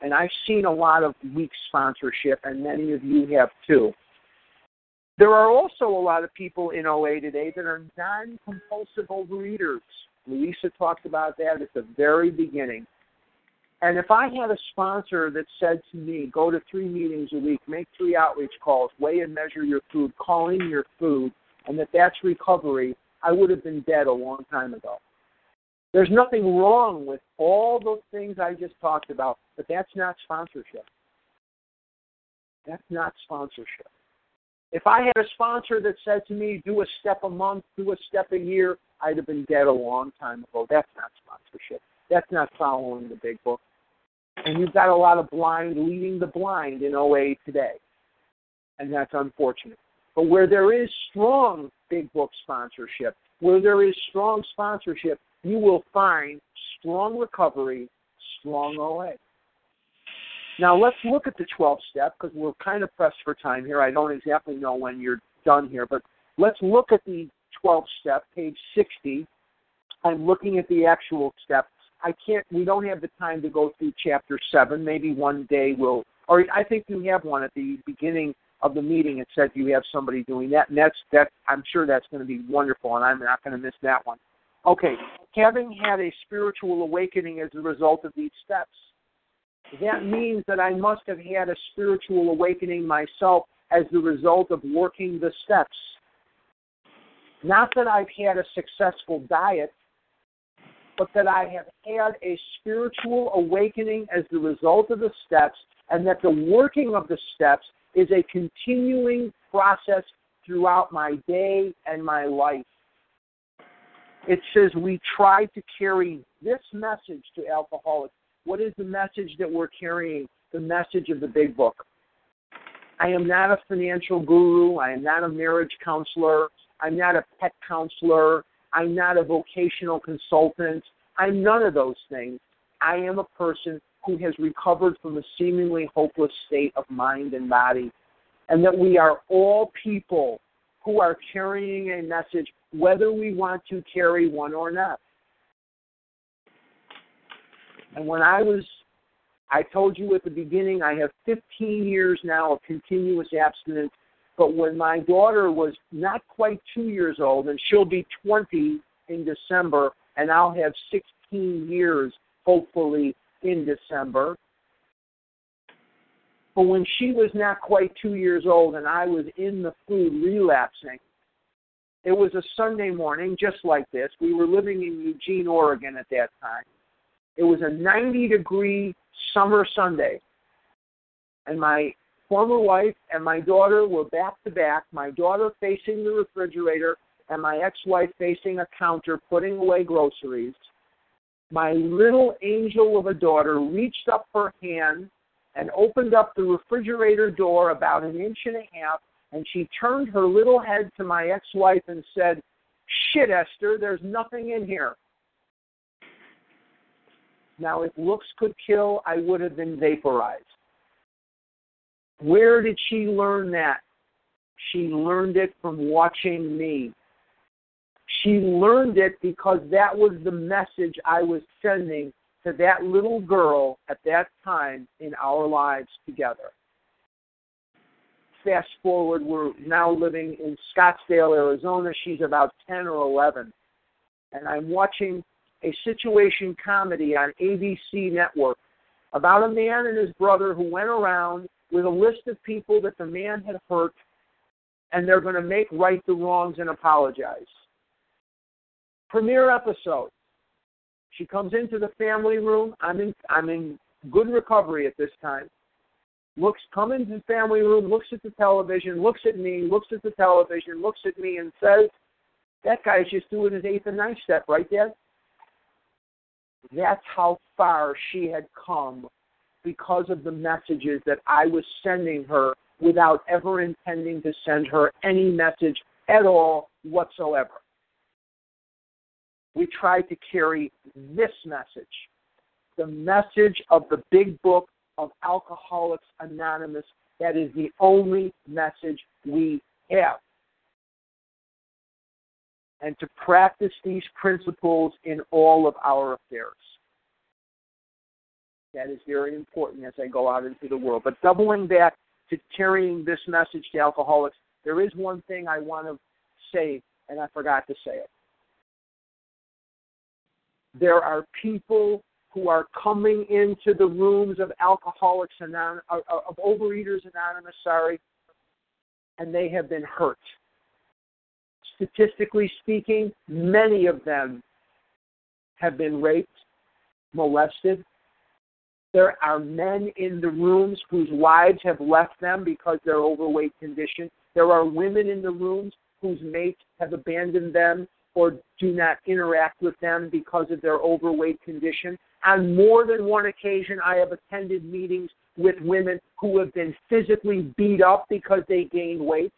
S2: And I've seen a lot of weak sponsorship, and many of you have too. There are also a lot of people in OA today that are non compulsive overeaters. Louisa talked about that at the very beginning. And if I had a sponsor that said to me, go to three meetings a week, make three outreach calls, weigh and measure your food, call in your food, and that that's recovery, I would have been dead a long time ago. There's nothing wrong with all those things I just talked about, but that's not sponsorship. That's not sponsorship. If I had a sponsor that said to me, do a step a month, do a step a year, I'd have been dead a long time ago. That's not sponsorship. That's not following the big book. And you've got a lot of blind leading the blind in OA today. And that's unfortunate. But where there is strong big book sponsorship, where there is strong sponsorship, you will find strong recovery, strong OA. Now let's look at the 12 step because we're kind of pressed for time here. I don't exactly know when you're done here, but let's look at the 12 step, page 60. I'm looking at the actual steps. I can't. We don't have the time to go through chapter seven. Maybe one day we'll. Or I think you have one at the beginning of the meeting. It said you have somebody doing that, and that's that. I'm sure that's going to be wonderful, and I'm not going to miss that one. Okay, having had a spiritual awakening as a result of these steps, that means that I must have had a spiritual awakening myself as the result of working the steps. Not that I've had a successful diet, but that I have had a spiritual awakening as the result of the steps, and that the working of the steps is a continuing process throughout my day and my life. It says we try to carry this message to alcoholics. What is the message that we're carrying? The message of the big book. I am not a financial guru. I am not a marriage counselor. I'm not a pet counselor. I'm not a vocational consultant. I'm none of those things. I am a person who has recovered from a seemingly hopeless state of mind and body. And that we are all people who are carrying a message, whether we want to carry one or not. And when I was, I told you at the beginning, I have 15 years now of continuous abstinence but when my daughter was not quite two years old, and she'll be 20 in December, and I'll have 16 years, hopefully, in December. But when she was not quite two years old and I was in the food relapsing, it was a Sunday morning just like this. We were living in Eugene, Oregon at that time. It was a 90 degree summer Sunday. And my former wife and my daughter were back to back, my daughter facing the refrigerator and my ex wife facing a counter putting away groceries. My little angel of a daughter reached up her hand and opened up the refrigerator door about an inch and a half, and she turned her little head to my ex wife and said, Shit, Esther, there's nothing in here. Now, if looks could kill, I would have been vaporized. Where did she learn that? She learned it from watching me. She learned it because that was the message I was sending to that little girl at that time in our lives together. Fast forward, we're now living in Scottsdale, Arizona. She's about 10 or 11. And I'm watching a situation comedy on ABC Network about a man and his brother who went around with a list of people that the man had hurt, and they're going to make right the wrongs and apologize. Premiere episode. She comes into the family room. I'm in I'm in good recovery at this time. Looks come into the family room, looks at the television, looks at me, looks at the television, looks at me and says, That guy's just doing his eighth and ninth step, right, Dad? That's how far she had come because of the messages that I was sending her without ever intending to send her any message at all whatsoever. We tried to carry this message the message of the big book of Alcoholics Anonymous. That is the only message we have. And to practice these principles in all of our affairs. That is very important as I go out into the world. But doubling back to carrying this message to alcoholics, there is one thing I want to say, and I forgot to say it. There are people who are coming into the rooms of Alcoholics Anonymous, of Overeaters Anonymous, sorry, and they have been hurt. Statistically speaking, many of them have been raped, molested. There are men in the rooms whose wives have left them because they're overweight condition. There are women in the rooms whose mates have abandoned them or do not interact with them because of their overweight condition. On more than one occasion, I have attended meetings with women who have been physically beat up because they gained weight.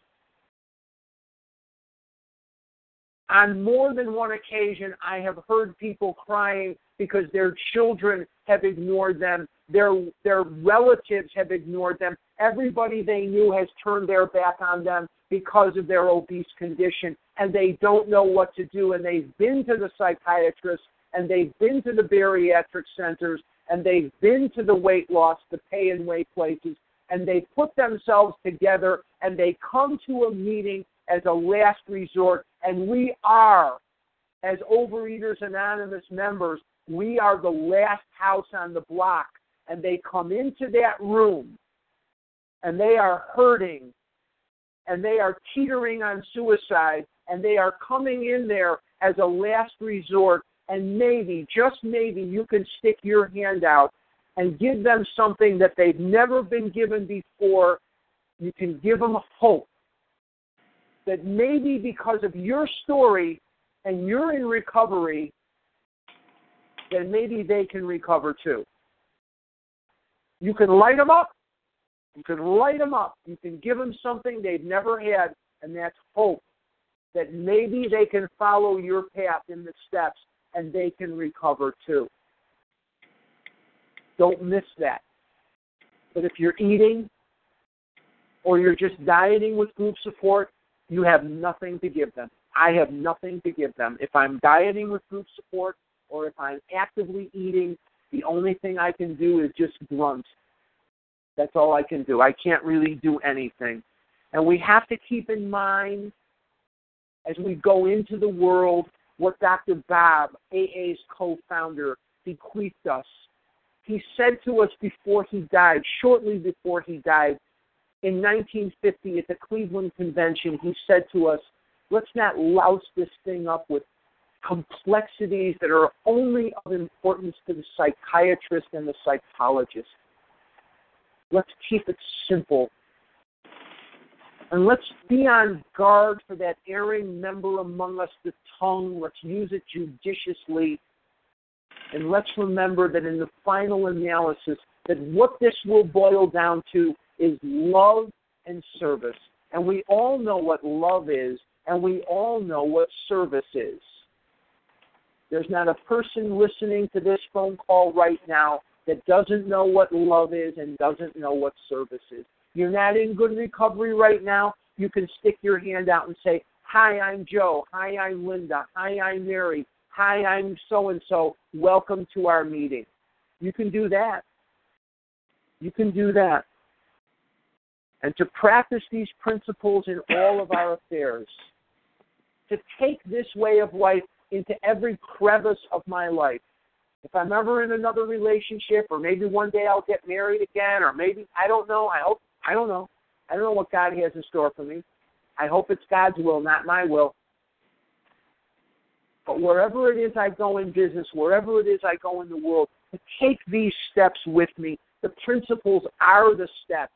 S2: On more than one occasion, I have heard people crying because their children have ignored them, their their relatives have ignored them. Everybody they knew has turned their back on them because of their obese condition, and they don't know what to do. And they've been to the psychiatrist, and they've been to the bariatric centers, and they've been to the weight loss, the pay and weight places, and they put themselves together, and they come to a meeting as a last resort. And we are, as Overeaters Anonymous members, we are the last house on the block. And they come into that room and they are hurting and they are teetering on suicide and they are coming in there as a last resort. And maybe just maybe you can stick your hand out and give them something that they've never been given before. You can give them hope that maybe because of your story and you're in recovery then maybe they can recover too you can light them up you can light them up. You can give them something they've never had, and that's hope that maybe they can follow your path in the steps and they can recover too. Don't miss that. But if you're eating or you're just dieting with group support, you have nothing to give them. I have nothing to give them. If I'm dieting with group support or if I'm actively eating, the only thing I can do is just grunt that's all I can do. I can't really do anything. And we have to keep in mind as we go into the world what Dr. Bob, AA's co founder, bequeathed us. He said to us before he died, shortly before he died, in 1950 at the Cleveland Convention, he said to us, let's not louse this thing up with complexities that are only of importance to the psychiatrist and the psychologist. Let's keep it simple. And let's be on guard for that erring member among us, the tongue. Let's use it judiciously. And let's remember that in the final analysis, that what this will boil down to is love and service. And we all know what love is, and we all know what service is. There's not a person listening to this phone call right now that doesn't know what love is and doesn't know what service is. You're not in good recovery right now, you can stick your hand out and say, Hi, I'm Joe. Hi, I'm Linda. Hi, I'm Mary. Hi, I'm so and so. Welcome to our meeting. You can do that. You can do that. And to practice these principles in all of our affairs, to take this way of life into every crevice of my life, if I'm ever in another relationship, or maybe one day I'll get married again, or maybe I don't know. I hope I don't know. I don't know what God has in store for me. I hope it's God's will, not my will. But wherever it is I go in business, wherever it is I go in the world, to take these steps with me. The principles are the steps.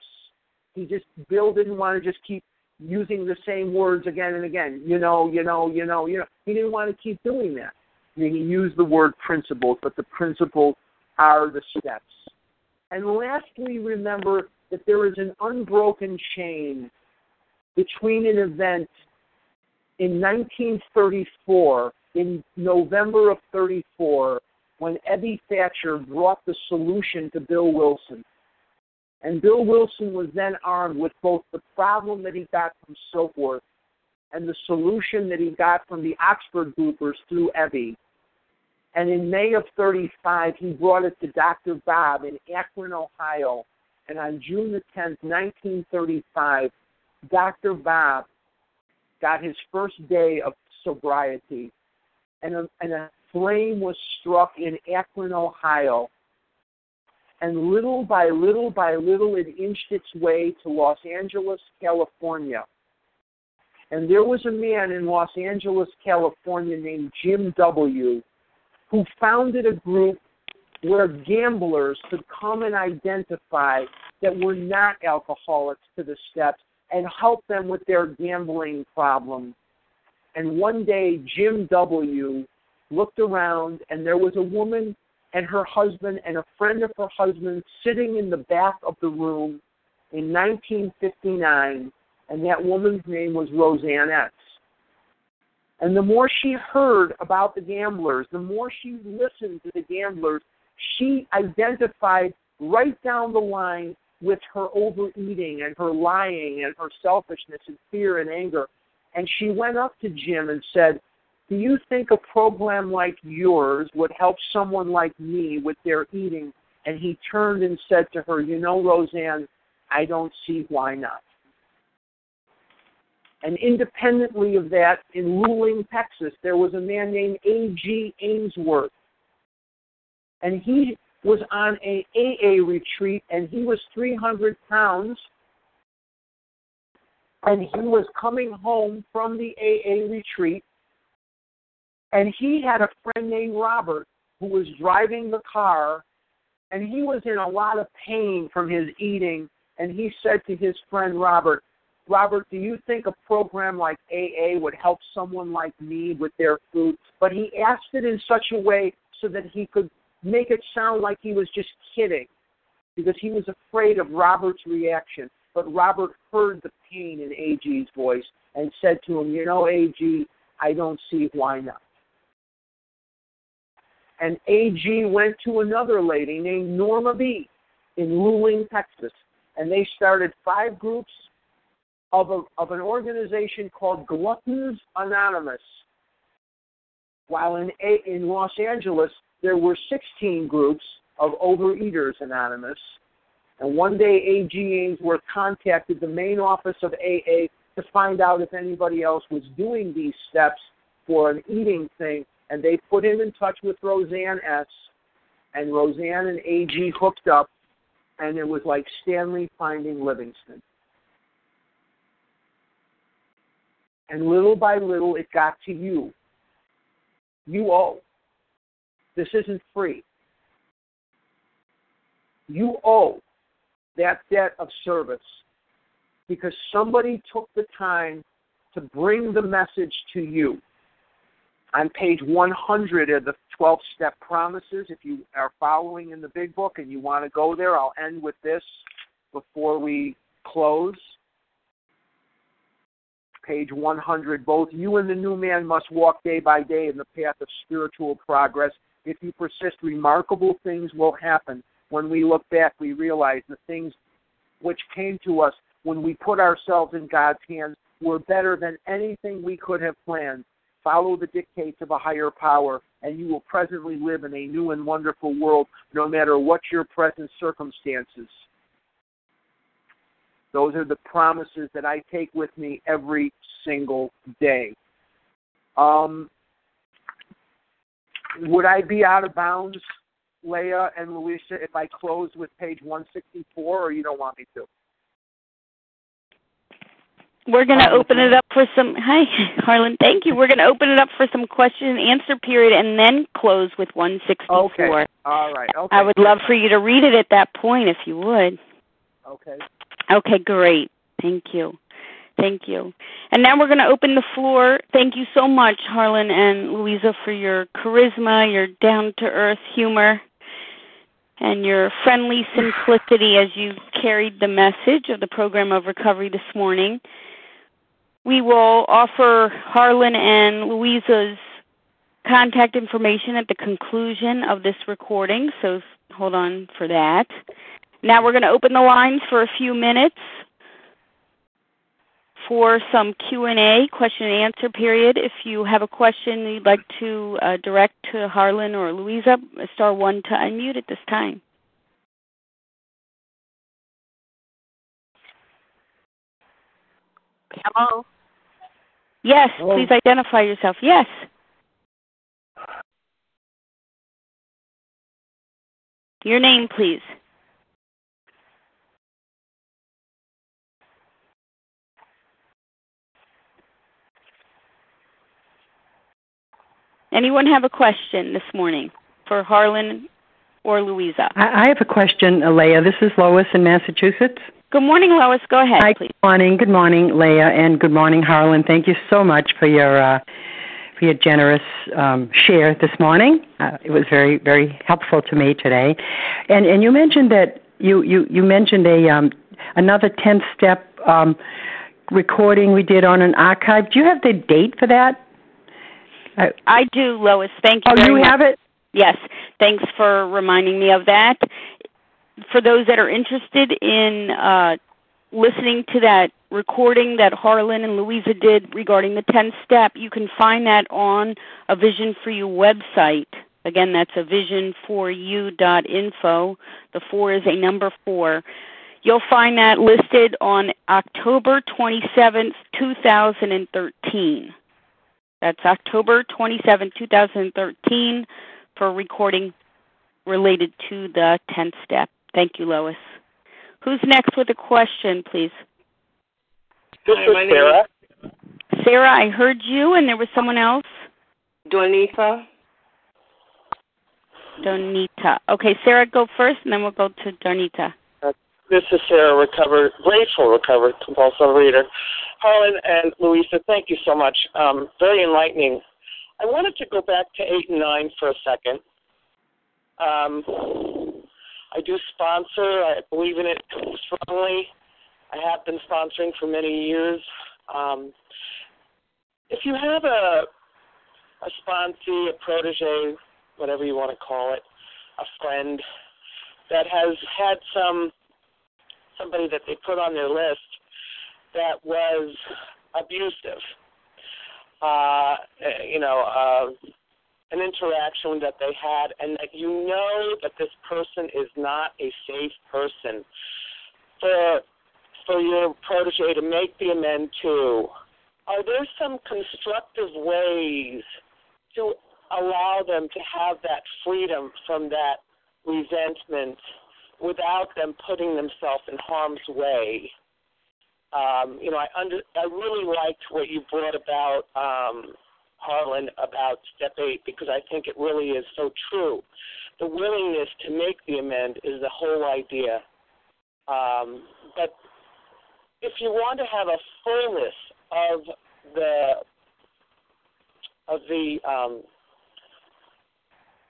S2: He just Bill didn't want to just keep using the same words again and again. You know, you know, you know, you know. He didn't want to keep doing that. I mean, he used the word principles, but the principles are the steps. And lastly, remember that there is an unbroken chain between an event in 1934, in November of 34, when Ebby Thatcher brought the solution to Bill Wilson. And Bill Wilson was then armed with both the problem that he got from Silkworth and the solution that he got from the Oxford groupers through Ebby. And in May of 35, he brought it to Dr. Bob in Akron, Ohio. And on June the 10th, 1935, Dr. Bob got his first day of sobriety. And a, and a flame was struck in Akron, Ohio. And little by little by little, it inched its way to Los Angeles, California. And there was a man in Los Angeles, California named Jim W., who founded a group where gamblers could come and identify that were not alcoholics to the steps and help them with their gambling problem. And one day, Jim W. looked around, and there was a woman and her husband and a friend of her husband sitting in the back of the room in 1959, and that woman's name was Rozanne S. And the more she heard about the gamblers, the more she listened to the gamblers, she identified right down the line with her overeating and her lying and her selfishness and fear and anger. And she went up to Jim and said, Do you think a program like yours would help someone like me with their eating? And he turned and said to her, You know, Rozanne, I don't see why not. And independently of that, in Luling, Texas, there was a man named A.G. Ainsworth. And he was on a AA retreat, and he was 300 pounds. And he was coming home from the AA retreat. And he had a friend named Robert who was driving the car, and he was in a lot of pain from his eating. And he said to his friend Robert, Robert, do you think a program like AA would help someone like me with their food? But he asked it in such a way so that he could make it sound like he was just kidding because he was afraid of Robert's reaction. But Robert heard the pain in AG's voice and said to him, You know, AG, I don't see why not. And AG went to another lady named Norma B. in Luling, Texas, and they started five groups of, a, of an organization called Gluttons Anonymous. While in, a, in Los Angeles, there were 16 groups of Overeaters Anonymous. And one day, A.G. Ainsworth contacted the main office of AA to find out if anybody else was doing these steps for an eating thing. And they put him in touch with Rozanne S. And Rozanne and A.G. hooked up, and it was like Stanley finding Livingstone. And little by little, it got to you. You owe. This isn't free. You owe that debt of service because somebody took the time to bring the message to you. On page 100 of the 12 step promises, if you are following in the big book and you want to go there, I'll end with this before we close page 100. Both you and the new man must walk day by day in the path of spiritual progress. If you persist, remarkable things will happen. When we look back, we realize the things which came to us when we put ourselves in God's hands were better than anything we could have planned. Follow the dictates of a higher power, and you will presently live in a new and wonderful world, no matter what your present circumstances. Those are the promises that I take with me every single day. Um, would I be out of bounds, Leah and Louisa, if I close with page 164, or you don't want me to?
S1: We're going to open it up for some. Hi, [LAUGHS] Harlan. Thank you. We're going to open it up for some question and answer period, and then close with 164.
S2: Okay. All right. Okay.
S1: I would love for you to read it at that point, if you would.
S2: Okay.
S1: Okay, great. Thank you. Thank you. And now we're going to open the floor. Thank you so much, Harlan and Louisa, for your charisma, your down to earth humor, and your friendly [SIGHS] simplicity as you carried the message of the program of recovery this morning. We will offer Harlan and Louisa's contact information at the conclusion of this recording, so hold on for that. Now we're going to open the lines for a few minutes for some Q&A, question and answer period. If you have a question you'd like to uh, direct to Harlan or Louisa, star one to unmute at this time.
S4: Hello.
S1: Yes, Hello. please identify yourself. Yes. Your name, please. Anyone have a question this morning for Harlan or Louisa?
S5: I have a question, Leah. This is Lois in Massachusetts.
S1: Good morning, Lois. Go ahead,
S5: Hi,
S1: please.
S5: Good morning. Good morning, Leah, and good morning, Harlan. Thank you so much for your uh, for your generous um, share this morning. Uh, it was very very helpful to me today. And and you mentioned that you you you mentioned a um, another ten step um, recording we did on an archive. Do you have the date for that?
S1: I, I do, Lois. Thank you.
S5: Oh, you
S1: much.
S5: have it.
S1: Yes. Thanks for reminding me of that. For those that are interested in uh, listening to that recording that Harlan and Louisa did regarding the 10 step, you can find that on a Vision for You website. Again, that's a vision4u.info. The four is a number four. You'll find that listed on October 27th, 2013. That's October 27, 2013, for recording related to the 10th step. Thank you, Lois. Who's next with a question, please?
S6: This Hi, is Sarah.
S1: Sarah, I heard you, and there was someone else.
S6: Donita.
S1: Donita. Okay, Sarah, go first, and then we'll go to Donita.
S6: Uh, this is Sarah, recovered, grateful recovered compulsive reader. Harlan and Louisa, thank you so much. Um, very enlightening. I wanted to go back to eight and nine for a second. Um, I do sponsor. I believe in it strongly. I have been sponsoring for many years. Um, if you have a a sponsee, a protege, whatever you want to call it, a friend that has had some somebody that they put on their list that was abusive. Uh, you know, uh, an interaction that they had, and that you know that this person is not a safe person. For for your protege to make the amend to, are there some constructive ways to allow them to have that freedom from that resentment without them putting themselves in harm's way? um, you know, I under I really liked what you brought about um, Harlan about step eight because I think it really is so true. The willingness to make the amend is the whole idea. Um, but if you want to have a fullness of the of the um,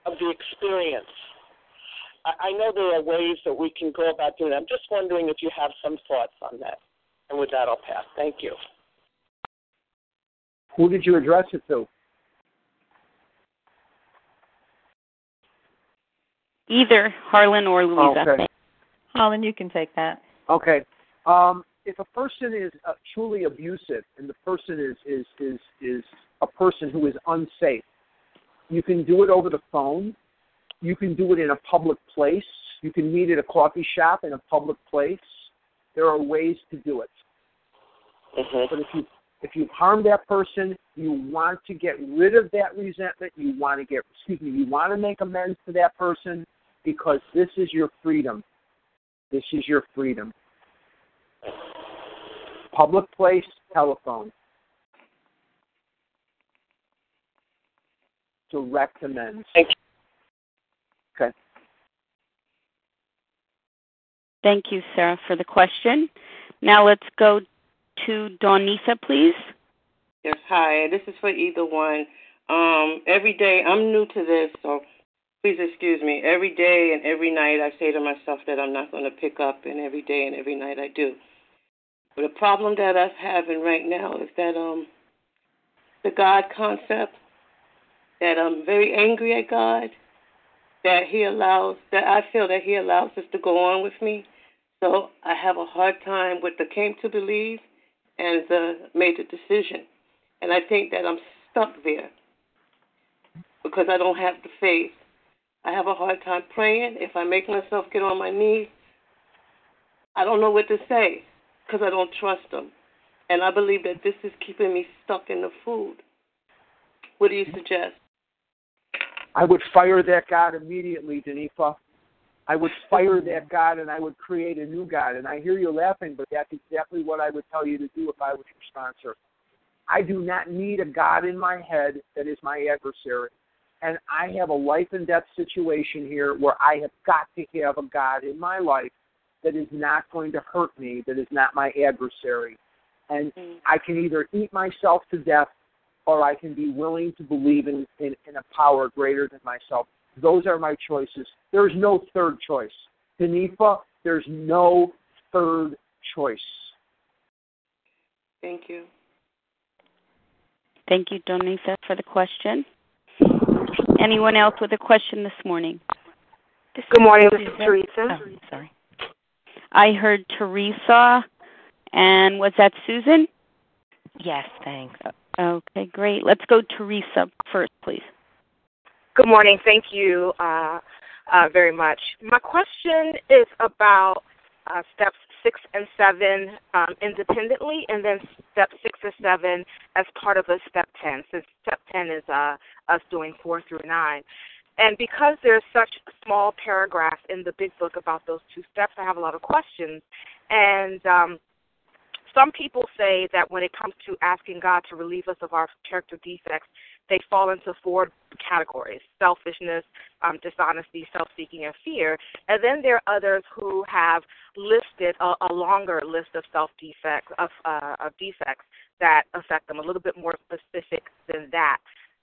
S6: of the experience, I, I know there are ways that we can go about doing it. I'm just wondering if you have some thoughts on that. And with that, I'll pass. Thank you.
S2: Who did you address it to?
S1: Either Harlan or Louisa.
S2: Okay.
S3: Harlan, you can take that.
S2: Okay. Um, if a person is uh, truly abusive and the person is, is is is a person who is unsafe, you can do it over the phone. You can do it in a public place. You can meet at a coffee shop in a public place. There are ways to do it.
S6: Mm-hmm.
S2: But if you if you've harmed that person, you want to get rid of that resentment. You want to get excuse me. You want to make amends to that person because this is your freedom. This is your freedom. Public place, telephone. Direct amends.
S6: Thank
S2: you. Okay.
S1: Thank you, Sarah, for the question. Now let's go to Donisa, please.
S4: Yes, hi. This is for either one. Um, every day, I'm new to this, so please excuse me. Every day and every night, I say to myself that I'm not going to pick up, and every day and every night I do. But the problem that I'm having right now is that um, the God concept, that I'm very angry at God, that He allows, that I feel that He allows this to go on with me. So I have a hard time with the came to believe and the made the decision. And I think that I'm stuck there because I don't have the faith. I have a hard time praying. If I make myself get on my knees, I don't know what to say because I don't trust them. And I believe that this is keeping me stuck in the food. What do you suggest?
S2: I would fire that God immediately, Danifa. I would fire that God and I would create a new God. And I hear you laughing, but that's exactly what I would tell you to do if I was your sponsor. I do not need a God in my head that is my adversary. And I have a life and death situation here where I have got to have a God in my life that is not going to hurt me, that is not my adversary. And I can either eat myself to death or I can be willing to believe in, in, in a power greater than myself. Those are my choices. There's no third choice. Danifa, there's no third choice.
S4: Thank you.
S1: Thank you, Donisa, for the question. Anyone else with a question this morning?
S7: This Good morning, this is Teresa.
S1: Oh, sorry. I heard Teresa, and was that Susan?
S3: Yes, thanks.
S1: Okay, great. Let's go Teresa first, please.
S7: Good morning. Thank you uh, uh, very much. My question is about uh, steps six and seven um, independently, and then step six or seven as part of a step ten. Since step ten is uh, us doing four through nine, and because there's such small paragraph in the big book about those two steps, I have a lot of questions. And um, some people say that when it comes to asking God to relieve us of our character defects, they fall into four categories selfishness, um, dishonesty, self seeking, and fear. And then there are others who have listed a, a longer list of self defects, of, uh, of defects that affect them, a little bit more specific than that.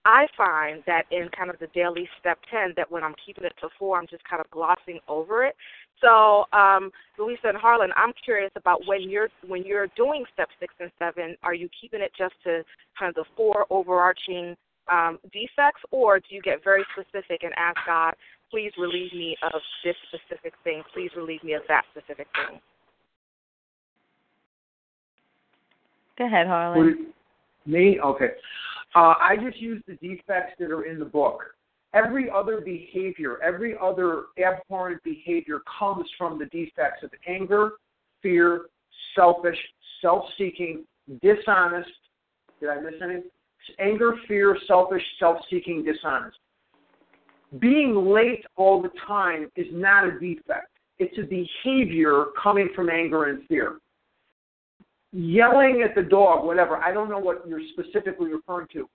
S7: I find that in kind of the daily step 10, that when I'm keeping it to four, I'm just kind of glossing over it. So, um, Louisa and Harlan, I'm curious about when you're when you're doing step six and seven, are you keeping it just to kind of the four overarching um, defects, or do you get very specific and ask God, please relieve me of this specific thing, please relieve me of that specific thing?
S3: Go ahead, Harlan.
S2: Me? Okay. Uh, I just use the defects that are in the book. Every other behavior, every other abhorrent behavior comes from the defects of anger, fear, selfish, self seeking, dishonest. Did I miss anything? Anger, fear, selfish, self seeking, dishonest. Being late all the time is not a defect, it's a behavior coming from anger and fear yelling at the dog, whatever, I don't know what you're specifically referring to.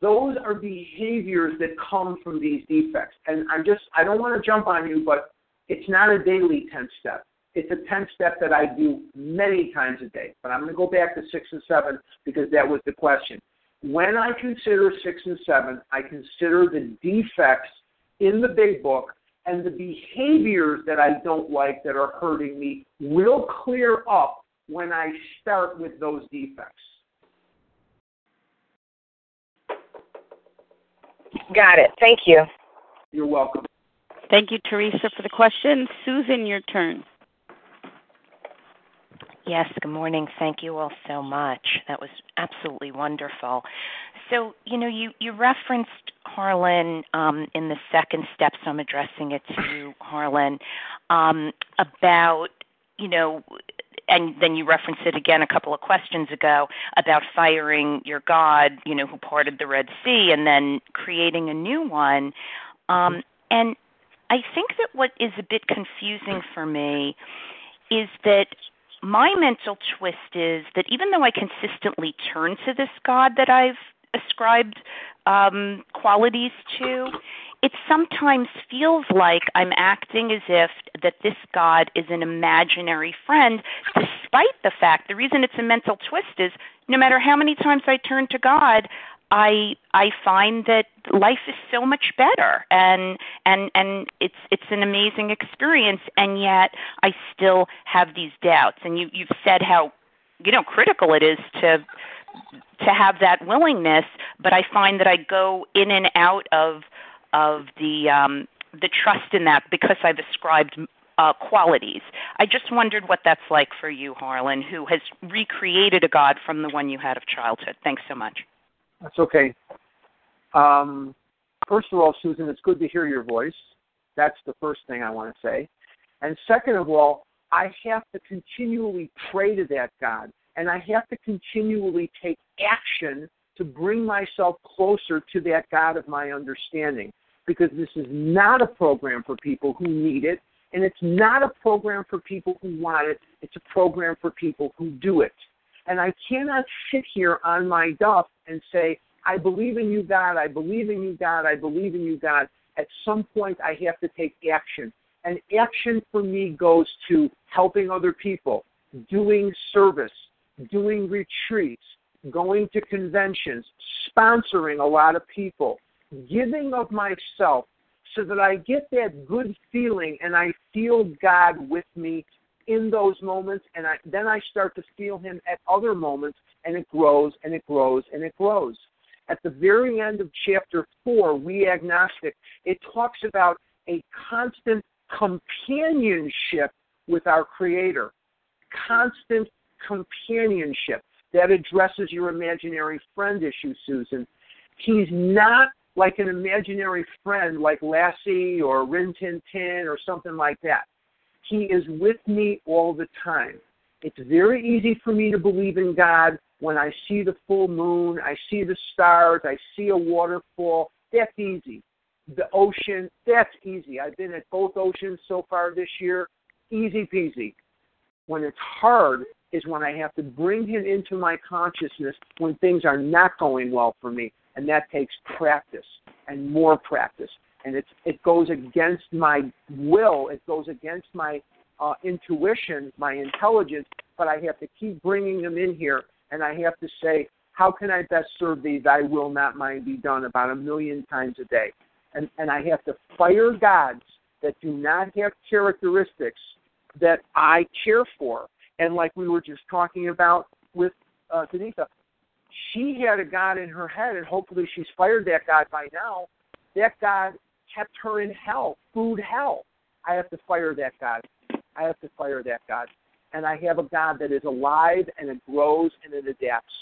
S2: Those are behaviors that come from these defects. And I'm just, I don't want to jump on you, but it's not a daily 10 step. It's a 10 step that I do many times a day. But I'm going to go back to 6 and 7 because that was the question. When I consider 6 and 7, I consider the defects in the big book and the behaviors that I don't like that are hurting me will clear up when I start with those defects.
S7: Got it. Thank you.
S2: You're welcome.
S1: Thank you, Teresa, for the question. Susan, your turn.
S3: Yes, good morning. Thank you all so much. That was absolutely wonderful. So, you know, you, you referenced Harlan um, in the second step, so I'm addressing it to you, Harlan, um, about, you know, and then you referenced it again a couple of questions ago about firing your God, you know, who parted the Red Sea, and then creating a new one. Um, and I think that what is a bit confusing for me is that my mental twist is that even though I consistently turn to this God that I've ascribed um, qualities to,
S8: it sometimes feels like I'm acting as if that this God is an imaginary friend, despite the fact the reason it's a mental twist is no matter how many times I turn to God, I I find that life is so much better and and and it's it's an amazing experience and yet I still have these doubts and you you've said how you know critical it is to to have that willingness but I find that I go in and out of of the um the trust in that because I've ascribed uh, qualities. I just wondered what that's like for you, Harlan, who has recreated a God from the one you had of childhood. Thanks so much.
S2: That's okay. Um, first of all, Susan, it's good to hear your voice. That's the first thing I want to say. And second of all, I have to continually pray to that God, and I have to continually take action to bring myself closer to that God of my understanding. Because this is not a program for people who need it, and it's not a program for people who want it. It's a program for people who do it. And I cannot sit here on my duff and say, I believe in you, God, I believe in you, God, I believe in you, God. At some point, I have to take action. And action for me goes to helping other people, doing service, doing retreats, going to conventions, sponsoring a lot of people, giving of myself so that I get that good feeling and I feel God with me in those moments, and I, then I start to feel Him at other moments, and it grows and it grows and it grows. At the very end of chapter four, We Agnostic, it talks about a constant companionship with our Creator. Constant companionship. That addresses your imaginary friend issue, Susan. He's not like an imaginary friend like Lassie or Rin Tin Tin or something like that. He is with me all the time. It's very easy for me to believe in God when I see the full moon, I see the stars, I see a waterfall. That's easy. The ocean, that's easy. I've been at both oceans so far this year. Easy peasy. When it's hard is when I have to bring him into my consciousness when things are not going well for me. And that takes practice and more practice and it's it goes against my will, it goes against my uh, intuition, my intelligence, but I have to keep bringing them in here, and I have to say, how can I best serve thee? Thy will, not mine, be done, about a million times a day, and and I have to fire gods that do not have characteristics that I care for, and like we were just talking about with uh, Denise, she had a God in her head, and hopefully she's fired that God by now. That God kept her in hell, food hell. I have to fire that God. I have to fire that God. And I have a God that is alive and it grows and it adapts.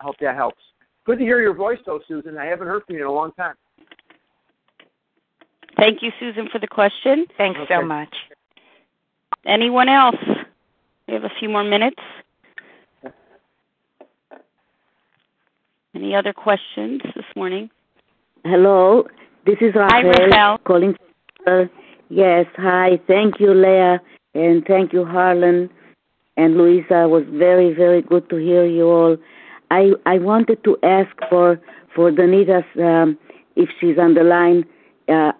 S2: I hope that helps. Good to hear your voice, though, Susan. I haven't heard from you in a long time.
S1: Thank you, Susan, for the question.
S8: Thanks
S2: okay.
S8: so much.
S1: Anyone else? We have a few more minutes. Any other questions this morning?
S9: Hello. This is Raquel
S1: Hi, Raquel.
S9: calling. Uh, yes, hi. Thank you, Leah, and thank you, Harlan and Louisa. It was very, very good to hear you all. I I wanted to ask for for Danita's um, if she's on the line. Uh,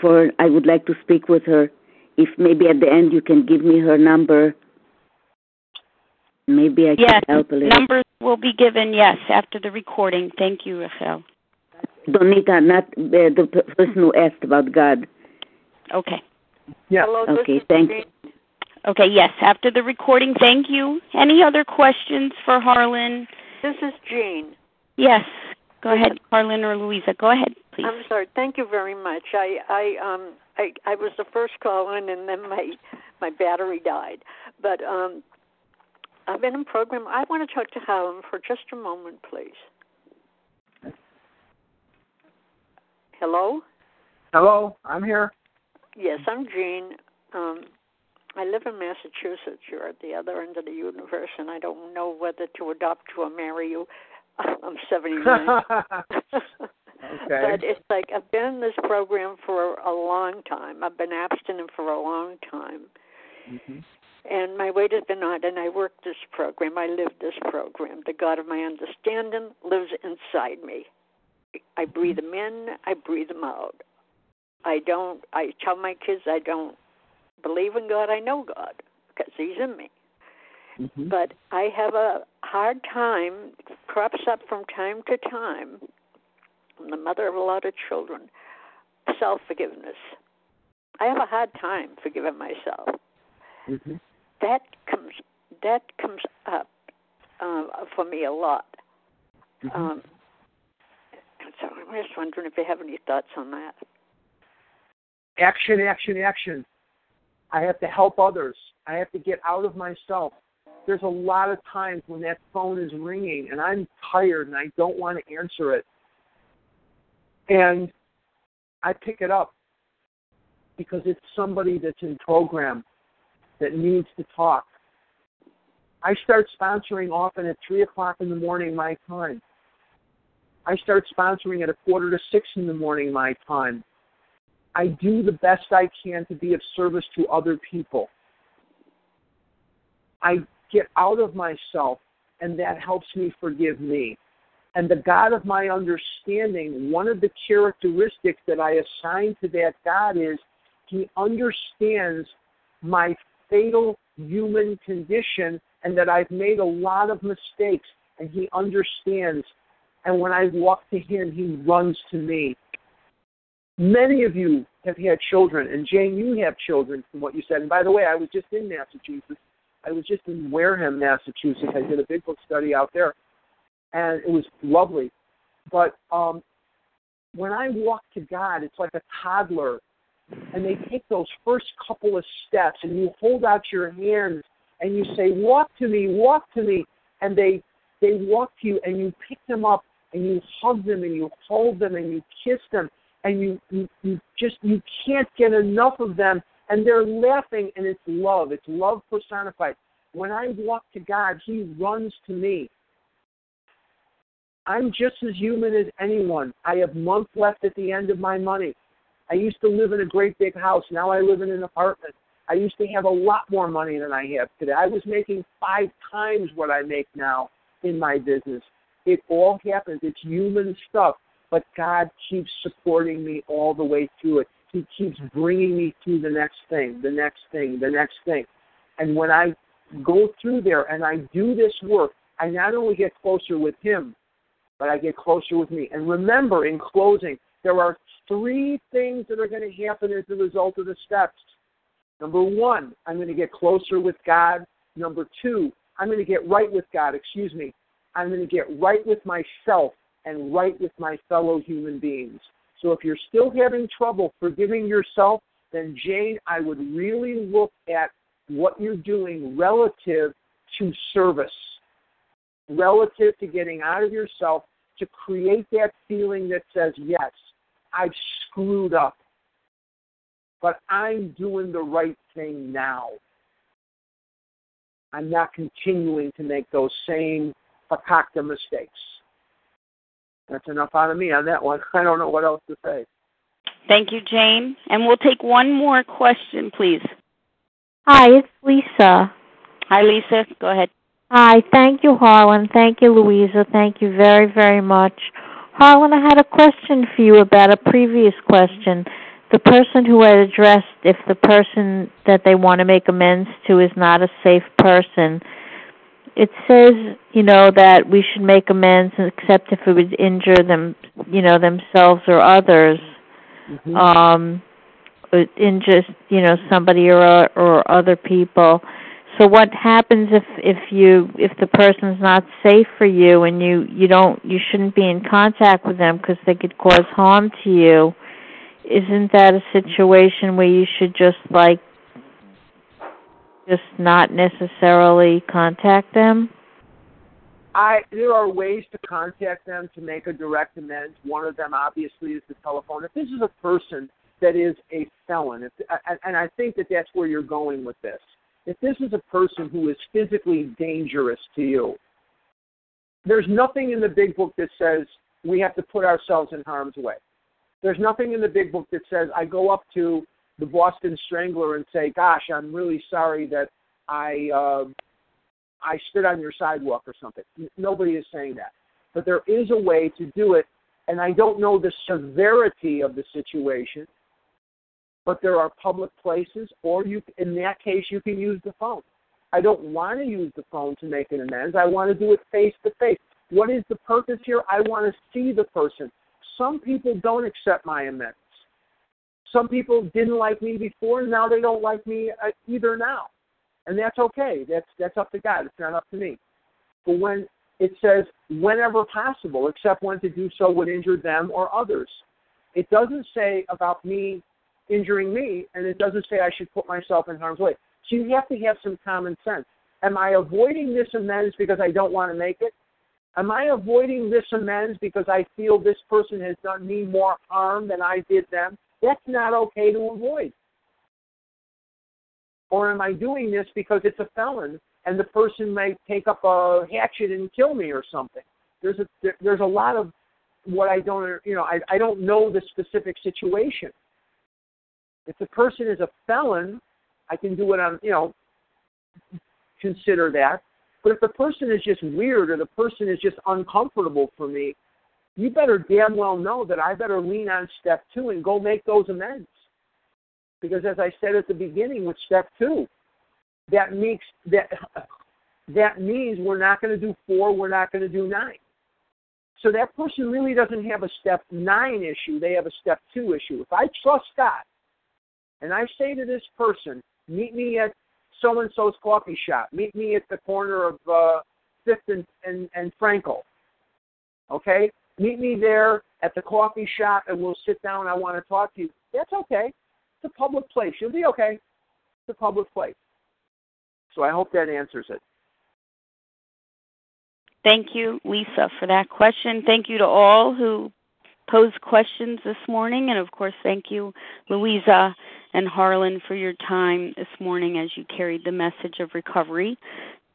S9: for I would like to speak with her. If maybe at the end you can give me her number. Maybe I
S1: yes,
S9: can help a little.
S1: numbers will be given. Yes, after the recording. Thank you, Raquel.
S9: Donita, not uh, the person who asked about God.
S1: Okay.
S2: Yeah.
S10: Hello,
S9: Okay, thank
S10: Jane.
S1: Okay, yes, after the recording. Thank you. Any other questions for Harlan?
S10: This is Jean.
S1: Yes. Go ahead, Harlan or Louisa. Go ahead, please.
S10: I'm sorry. Thank you very much. I I um I I was the first call in, and then my my battery died. But um, I've been in program. I want to talk to Harlan for just a moment, please. Hello.
S2: Hello, I'm here.
S10: Yes, I'm Jean. Um, I live in Massachusetts. You're at the other end of the universe, and I don't know whether to adopt you or marry you. [LAUGHS] I'm 79. [LAUGHS] But it's like I've been in this program for a long time. I've been abstinent for a long time.
S2: Mm-hmm.
S10: And my weight has been on, and I work this program. I live this program. The God of my understanding lives inside me. I breathe them in, I breathe them out. I don't. I tell my kids I don't believe in God. I know God because He's in me.
S2: Mm-hmm.
S10: But I have a hard time. Crops up from time to time. I'm the mother of a lot of children. Self forgiveness. I have a hard time forgiving myself.
S2: Mm-hmm.
S10: That comes. That comes up uh, for me a lot.
S2: Mm-hmm.
S10: Um, so I'm just wondering if you have any thoughts on that.
S2: Action, action, action. I have to help others. I have to get out of myself. There's a lot of times when that phone is ringing and I'm tired and I don't want to answer it. And I pick it up because it's somebody that's in program that needs to talk. I start sponsoring often at 3 o'clock in the morning my time. I start sponsoring at a quarter to 6 in the morning my time. I do the best I can to be of service to other people. I get out of myself, and that helps me forgive me. And the God of my understanding, one of the characteristics that I assign to that God is he understands my fatal human condition and that I've made a lot of mistakes, and he understands. And when I walk to him, he runs to me. Many of you have had children, and Jane, you have children from what you said. And by the way, I was just in Massachusetts. I was just in Wareham, Massachusetts. I did a big book study out there, and it was lovely. But um, when I walk to God, it's like a toddler, and they take those first couple of steps, and you hold out your hands and you say, "Walk to me, walk to me," and they they walk to you, and you pick them up, and you hug them, and you hold them, and you kiss them, and you you, you just you can't get enough of them, and they're laughing, and it's love, it's love personified. When I walk to God, He runs to me. I'm just as human as anyone. I have months left at the end of my money. I used to live in a great big house. Now I live in an apartment. I used to have a lot more money than I have today. I was making five times what I make now in my business. It all happens. It's human stuff, but God keeps supporting me all the way through it. He keeps bringing me through the next thing, the next thing, the next thing. And when I go through there and I do this work, I not only get closer with Him, but I get closer with me. And remember, in closing, there are three things that are going to happen as a result of the steps. Number one, I'm going to get closer with God. Number two, I'm going to get right with God. Excuse me. I'm going to get right with myself and right with my fellow human beings. So if you're still having trouble forgiving yourself, then Jane, I would really look at what you're doing relative to service, relative to getting out of yourself to create that feeling that says, yes, I've screwed up, but I'm doing the right thing now. I'm not continuing to make those same fakakta mistakes. That's enough out of me on that one. [LAUGHS] I don't know what else to say.
S1: Thank you, Jane. And we'll take one more question, please.
S11: Hi, it's Lisa.
S1: Hi, Lisa. Go ahead.
S11: Hi, thank you, Harlan. Thank you, Louisa. Thank you very, very much. Harlan, I had a question for you about a previous question. The person who had addressed if the person that they want to make amends to is not a safe person. It says, you know, that we should make amends except if it would injure them, you know, themselves or others.
S2: Mm-hmm.
S11: Um, in just you know somebody or or other people. So what happens if if you if the person's not safe for you and you you don't you shouldn't be in contact with them because they could cause harm to you? Isn't that a situation where you should just like just not necessarily contact them?
S2: I there are ways to contact them to make a direct amends. One of them obviously is the telephone. If this is a person that is a felon, if, and I think that that's where you're going with this. If this is a person who is physically dangerous to you, there's nothing in the big book that says we have to put ourselves in harm's way. There's nothing in the big book that says I go up to the Boston Strangler and say, "Gosh, I'm really sorry that I uh, I spit on your sidewalk or something." Nobody is saying that, but there is a way to do it and I don't know the severity of the situation, but there are public places, or you, in that case, you can use the phone. I don't want to use the phone to make an amends. I want to do it face to face. What is the purpose here? I want to see the person. Some people don't accept my amends. Some people didn't like me before, and now they don't like me uh, either now, and that's okay. That's that's up to God. It's not up to me. But when it says whenever possible, except when to do so would injure them or others, it doesn't say about me injuring me, and it doesn't say I should put myself in harm's way. So you have to have some common sense. Am I avoiding this amends because I don't want to make it? Am I avoiding this amends because I feel this person has done me more harm than I did them? That's not okay to avoid. Or am I doing this because it's a felon and the person may take up a hatchet and kill me or something? There's a there's a lot of what I don't you know I I don't know the specific situation. If the person is a felon, I can do it on you know consider that. But if the person is just weird or the person is just uncomfortable for me, you better damn well know that I better lean on step two and go make those amends. Because as I said at the beginning with step two, that makes that that means we're not going to do four, we're not going to do nine. So that person really doesn't have a step nine issue, they have a step two issue. If I trust God and I say to this person, meet me at so and so's coffee shop, meet me at the corner of uh, Fifth and, and, and Frankel. Okay? Meet me there at the coffee shop and we'll sit down. I want to talk to you. That's okay. It's a public place. You'll be okay. It's a public place. So I hope that answers it.
S1: Thank you, Lisa, for that question. Thank you to all who posed questions this morning. And of course, thank you, Louisa and Harlan, for your time this morning as you carried the message of recovery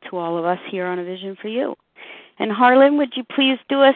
S1: to all of us here on A Vision for You. And Harlan, would you please do us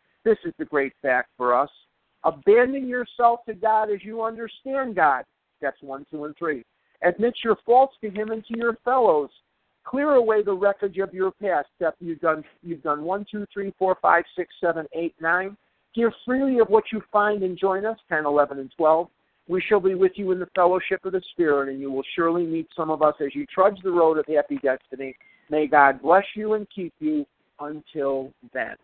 S2: This is the great fact for us. Abandon yourself to God as you understand God. Steps one, two, and three. Admit your faults to Him and to your fellows. Clear away the wreckage of your past. Step you've done you've done one, two, three, four, five, six, seven, eight, nine. Give freely of what you find and join us, 10, 11, and 12. We shall be with you in the fellowship of the Spirit, and you will surely meet some of us as you trudge the road of happy destiny. May God bless you and keep you until then.